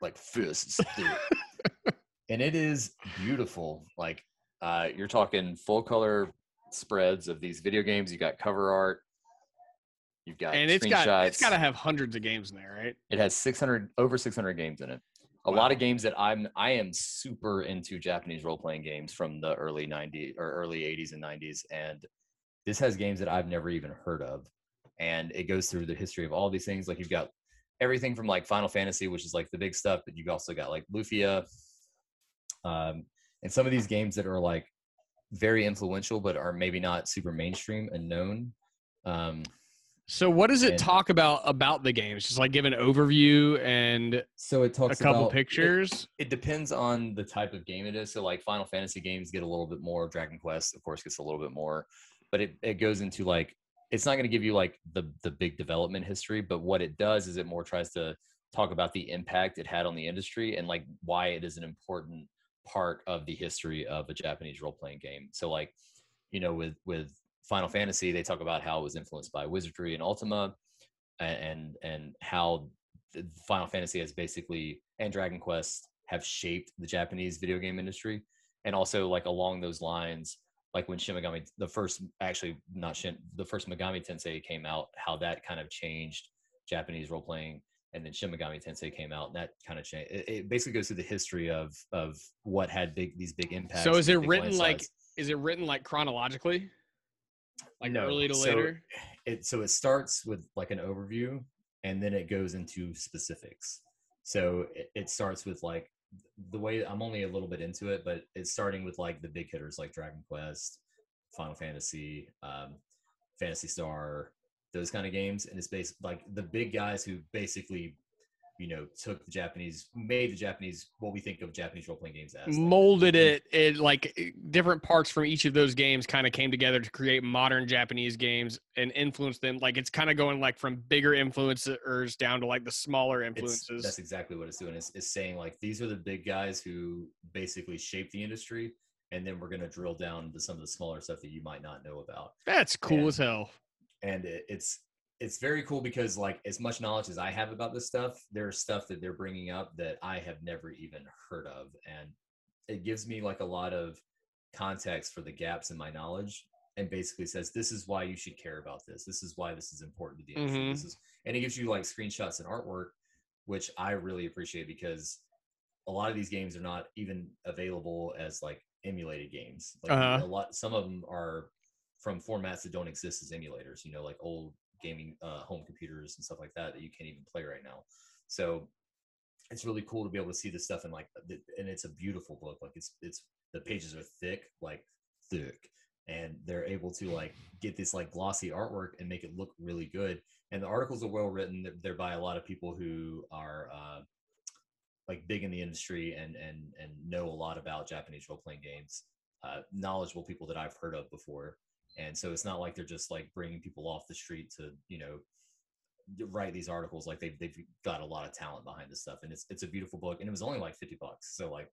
like fists. thick. and it is beautiful. Like uh, you're talking full color spreads of these video games. You got cover art. You've got And it's got it's got to have hundreds of games in there, right? It has 600 over 600 games in it. A lot of games that I'm I am super into Japanese role playing games from the early 90s or early 80s and 90s and this has games that I've never even heard of and it goes through the history of all these things like you've got everything from like Final Fantasy which is like the big stuff but you've also got like Lufia um and some of these games that are like very influential but are maybe not super mainstream and known um So what does it And- talk about about the games? Just like give an overview and so it talks a couple about- it- pictures. it depends on the type of game it is. So like Final Fantasy games get a little bit more. Dragon Quest, of course, gets a little bit more, but it, it goes into like it's not going to give you like the the big development history, but what it does is it more tries to talk about the impact it had on the industry and like why it is an important part of the history of a Japanese role playing game. So like you know with with Final Fantasy, they talk about how it was influenced by Wizardry and Ultima, and and how Final Fantasy has basically and Dragon Quest have shaped the Japanese video game industry, and also like along those lines, like when Shin Megami, the first actually not Shin, the first Megami Tensei came out, how that kind of changed Japanese role playing, and then Shin Megami Tensei came out, and that kind of changed. It, it basically goes through the history of of what had big these big impacts. So is it written like landslides. is it written like chronologically? Like No. early to So later? it so it starts with like an overview and then it goes into specifics so it, it starts with like the way i'm only a little bit into it but it's starting with like the big hitters like dragon quest final fantasy um, Phantasy Star those kind of games and it's based like the big guys who basically you know took the Japanese, made the Japanese what we think of Japanese role playing games as. Molded it- it it like eh, different parts from each of those games kind of came together to create modern japanese games and influence them like it's kind of going like from bigger influencers down to like the smaller influences that's exactly what it's doing. It's, it's saying like these are the big guys who basically shape the industry, and then we're going to drill down to some of the smaller stuff that you might not know about. that's cool and- as hell and it, it's it's very cool because like as much knowledge as I have about this stuff, there's stuff that they're bringing up that I have never even heard of, and it gives me like a lot of context for the gaps in my knowledge, and basically says this is why you should care about this. This is why this is important to the industry. Mhm. This is, and it gives you like screenshots and artwork, which I really appreciate because a lot of these games are not even available as like emulated games. Like Uh-huh. a lot, some of them are from formats that don't exist as emulators. You know, like old gaming uh, home computers and stuff like that that you can't even play right now. So it's really cool to be able to see this stuff and like, and it's a beautiful book. Like it's it's the pages are thick, like thick, and they're able to like get this like glossy artwork and make it look really good. And the articles are well written. They're, they're by a lot of people who are uh, like big in the industry and and and know a lot about Japanese role playing games. Uh, knowledgeable people that I've heard of before, and so it's not like they're just like bringing people off the street to you know write these articles. Like they've they've got a lot of talent behind this stuff, and it's it's a beautiful book, and it was only like fifty bucks. So like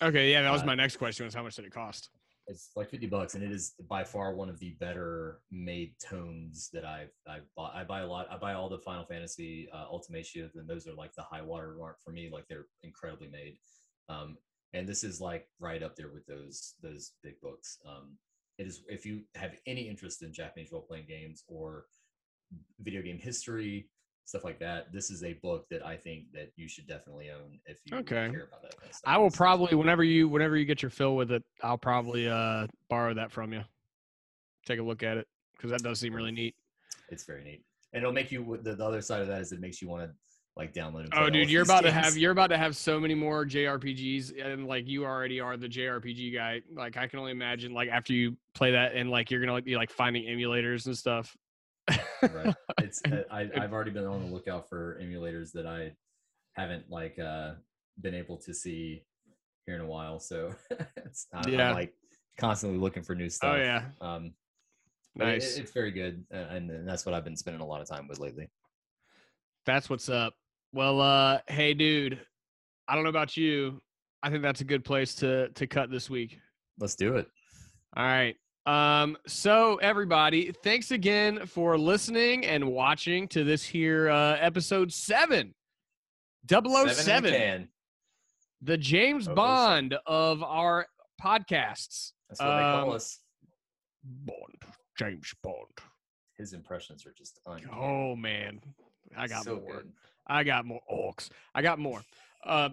okay yeah that was uh, my next question was how much did it cost it's like 50 bucks and it is by far one of the better made tomes that I've I've bought. I buy a lot. I buy all the Final Fantasy uh, Ultimania, and those are like the high water mark for me. Like they're incredibly made. Um, and this is like right up there with those those big books. Um, it is if you have any interest in Japanese role playing games or video game history stuff like that. This is a book that I think that you should definitely own if you Okay. care about that. Kind of stuff. i will probably whenever you whenever you get your fill with it i'll probably uh borrow that from you take a look at it because that does seem really neat it's very neat and it'll make you the, the other side of that is it makes you want to like download and Oh, dude, you're about to have you're about to have so many more JRPGs, and like you already are the JRPG guy. Like I can only imagine, like after you play that, and like you're gonna like, be like finding emulators and stuff. right it's uh, I, i've already been on the lookout for emulators that i haven't like uh been able to see here in a while so it's I, Yeah. i'm like constantly looking for new stuff Oh yeah, um but it- nice. it's very good and, and that's what i've been spending a lot of time with lately That's what's up. Well, uh, hey, dude, I don't know about you. I think that's a good place to to cut this week. let's do it All right. Um, so everybody, thanks again for listening and watching to this here uh episode seven. 007. Seven the James Oh, Bond of our podcasts. that's what they call Um, us Bond, James Bond. his impressions are just uncanny. Oh man, I got so more. good. I got more orcs. I got more. Uh,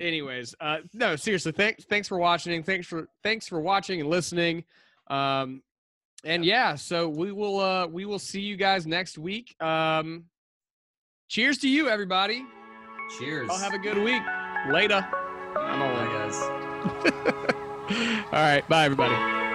anyways, uh, no, seriously, thanks, thanks for watching. Thanks for, thanks for watching and listening. Um, and yeah, so we will, uh, we will see you guys next week. Um, cheers to you, everybody. cheers I'll have a good week. Later. I'm all right, guys All right, bye, everybody.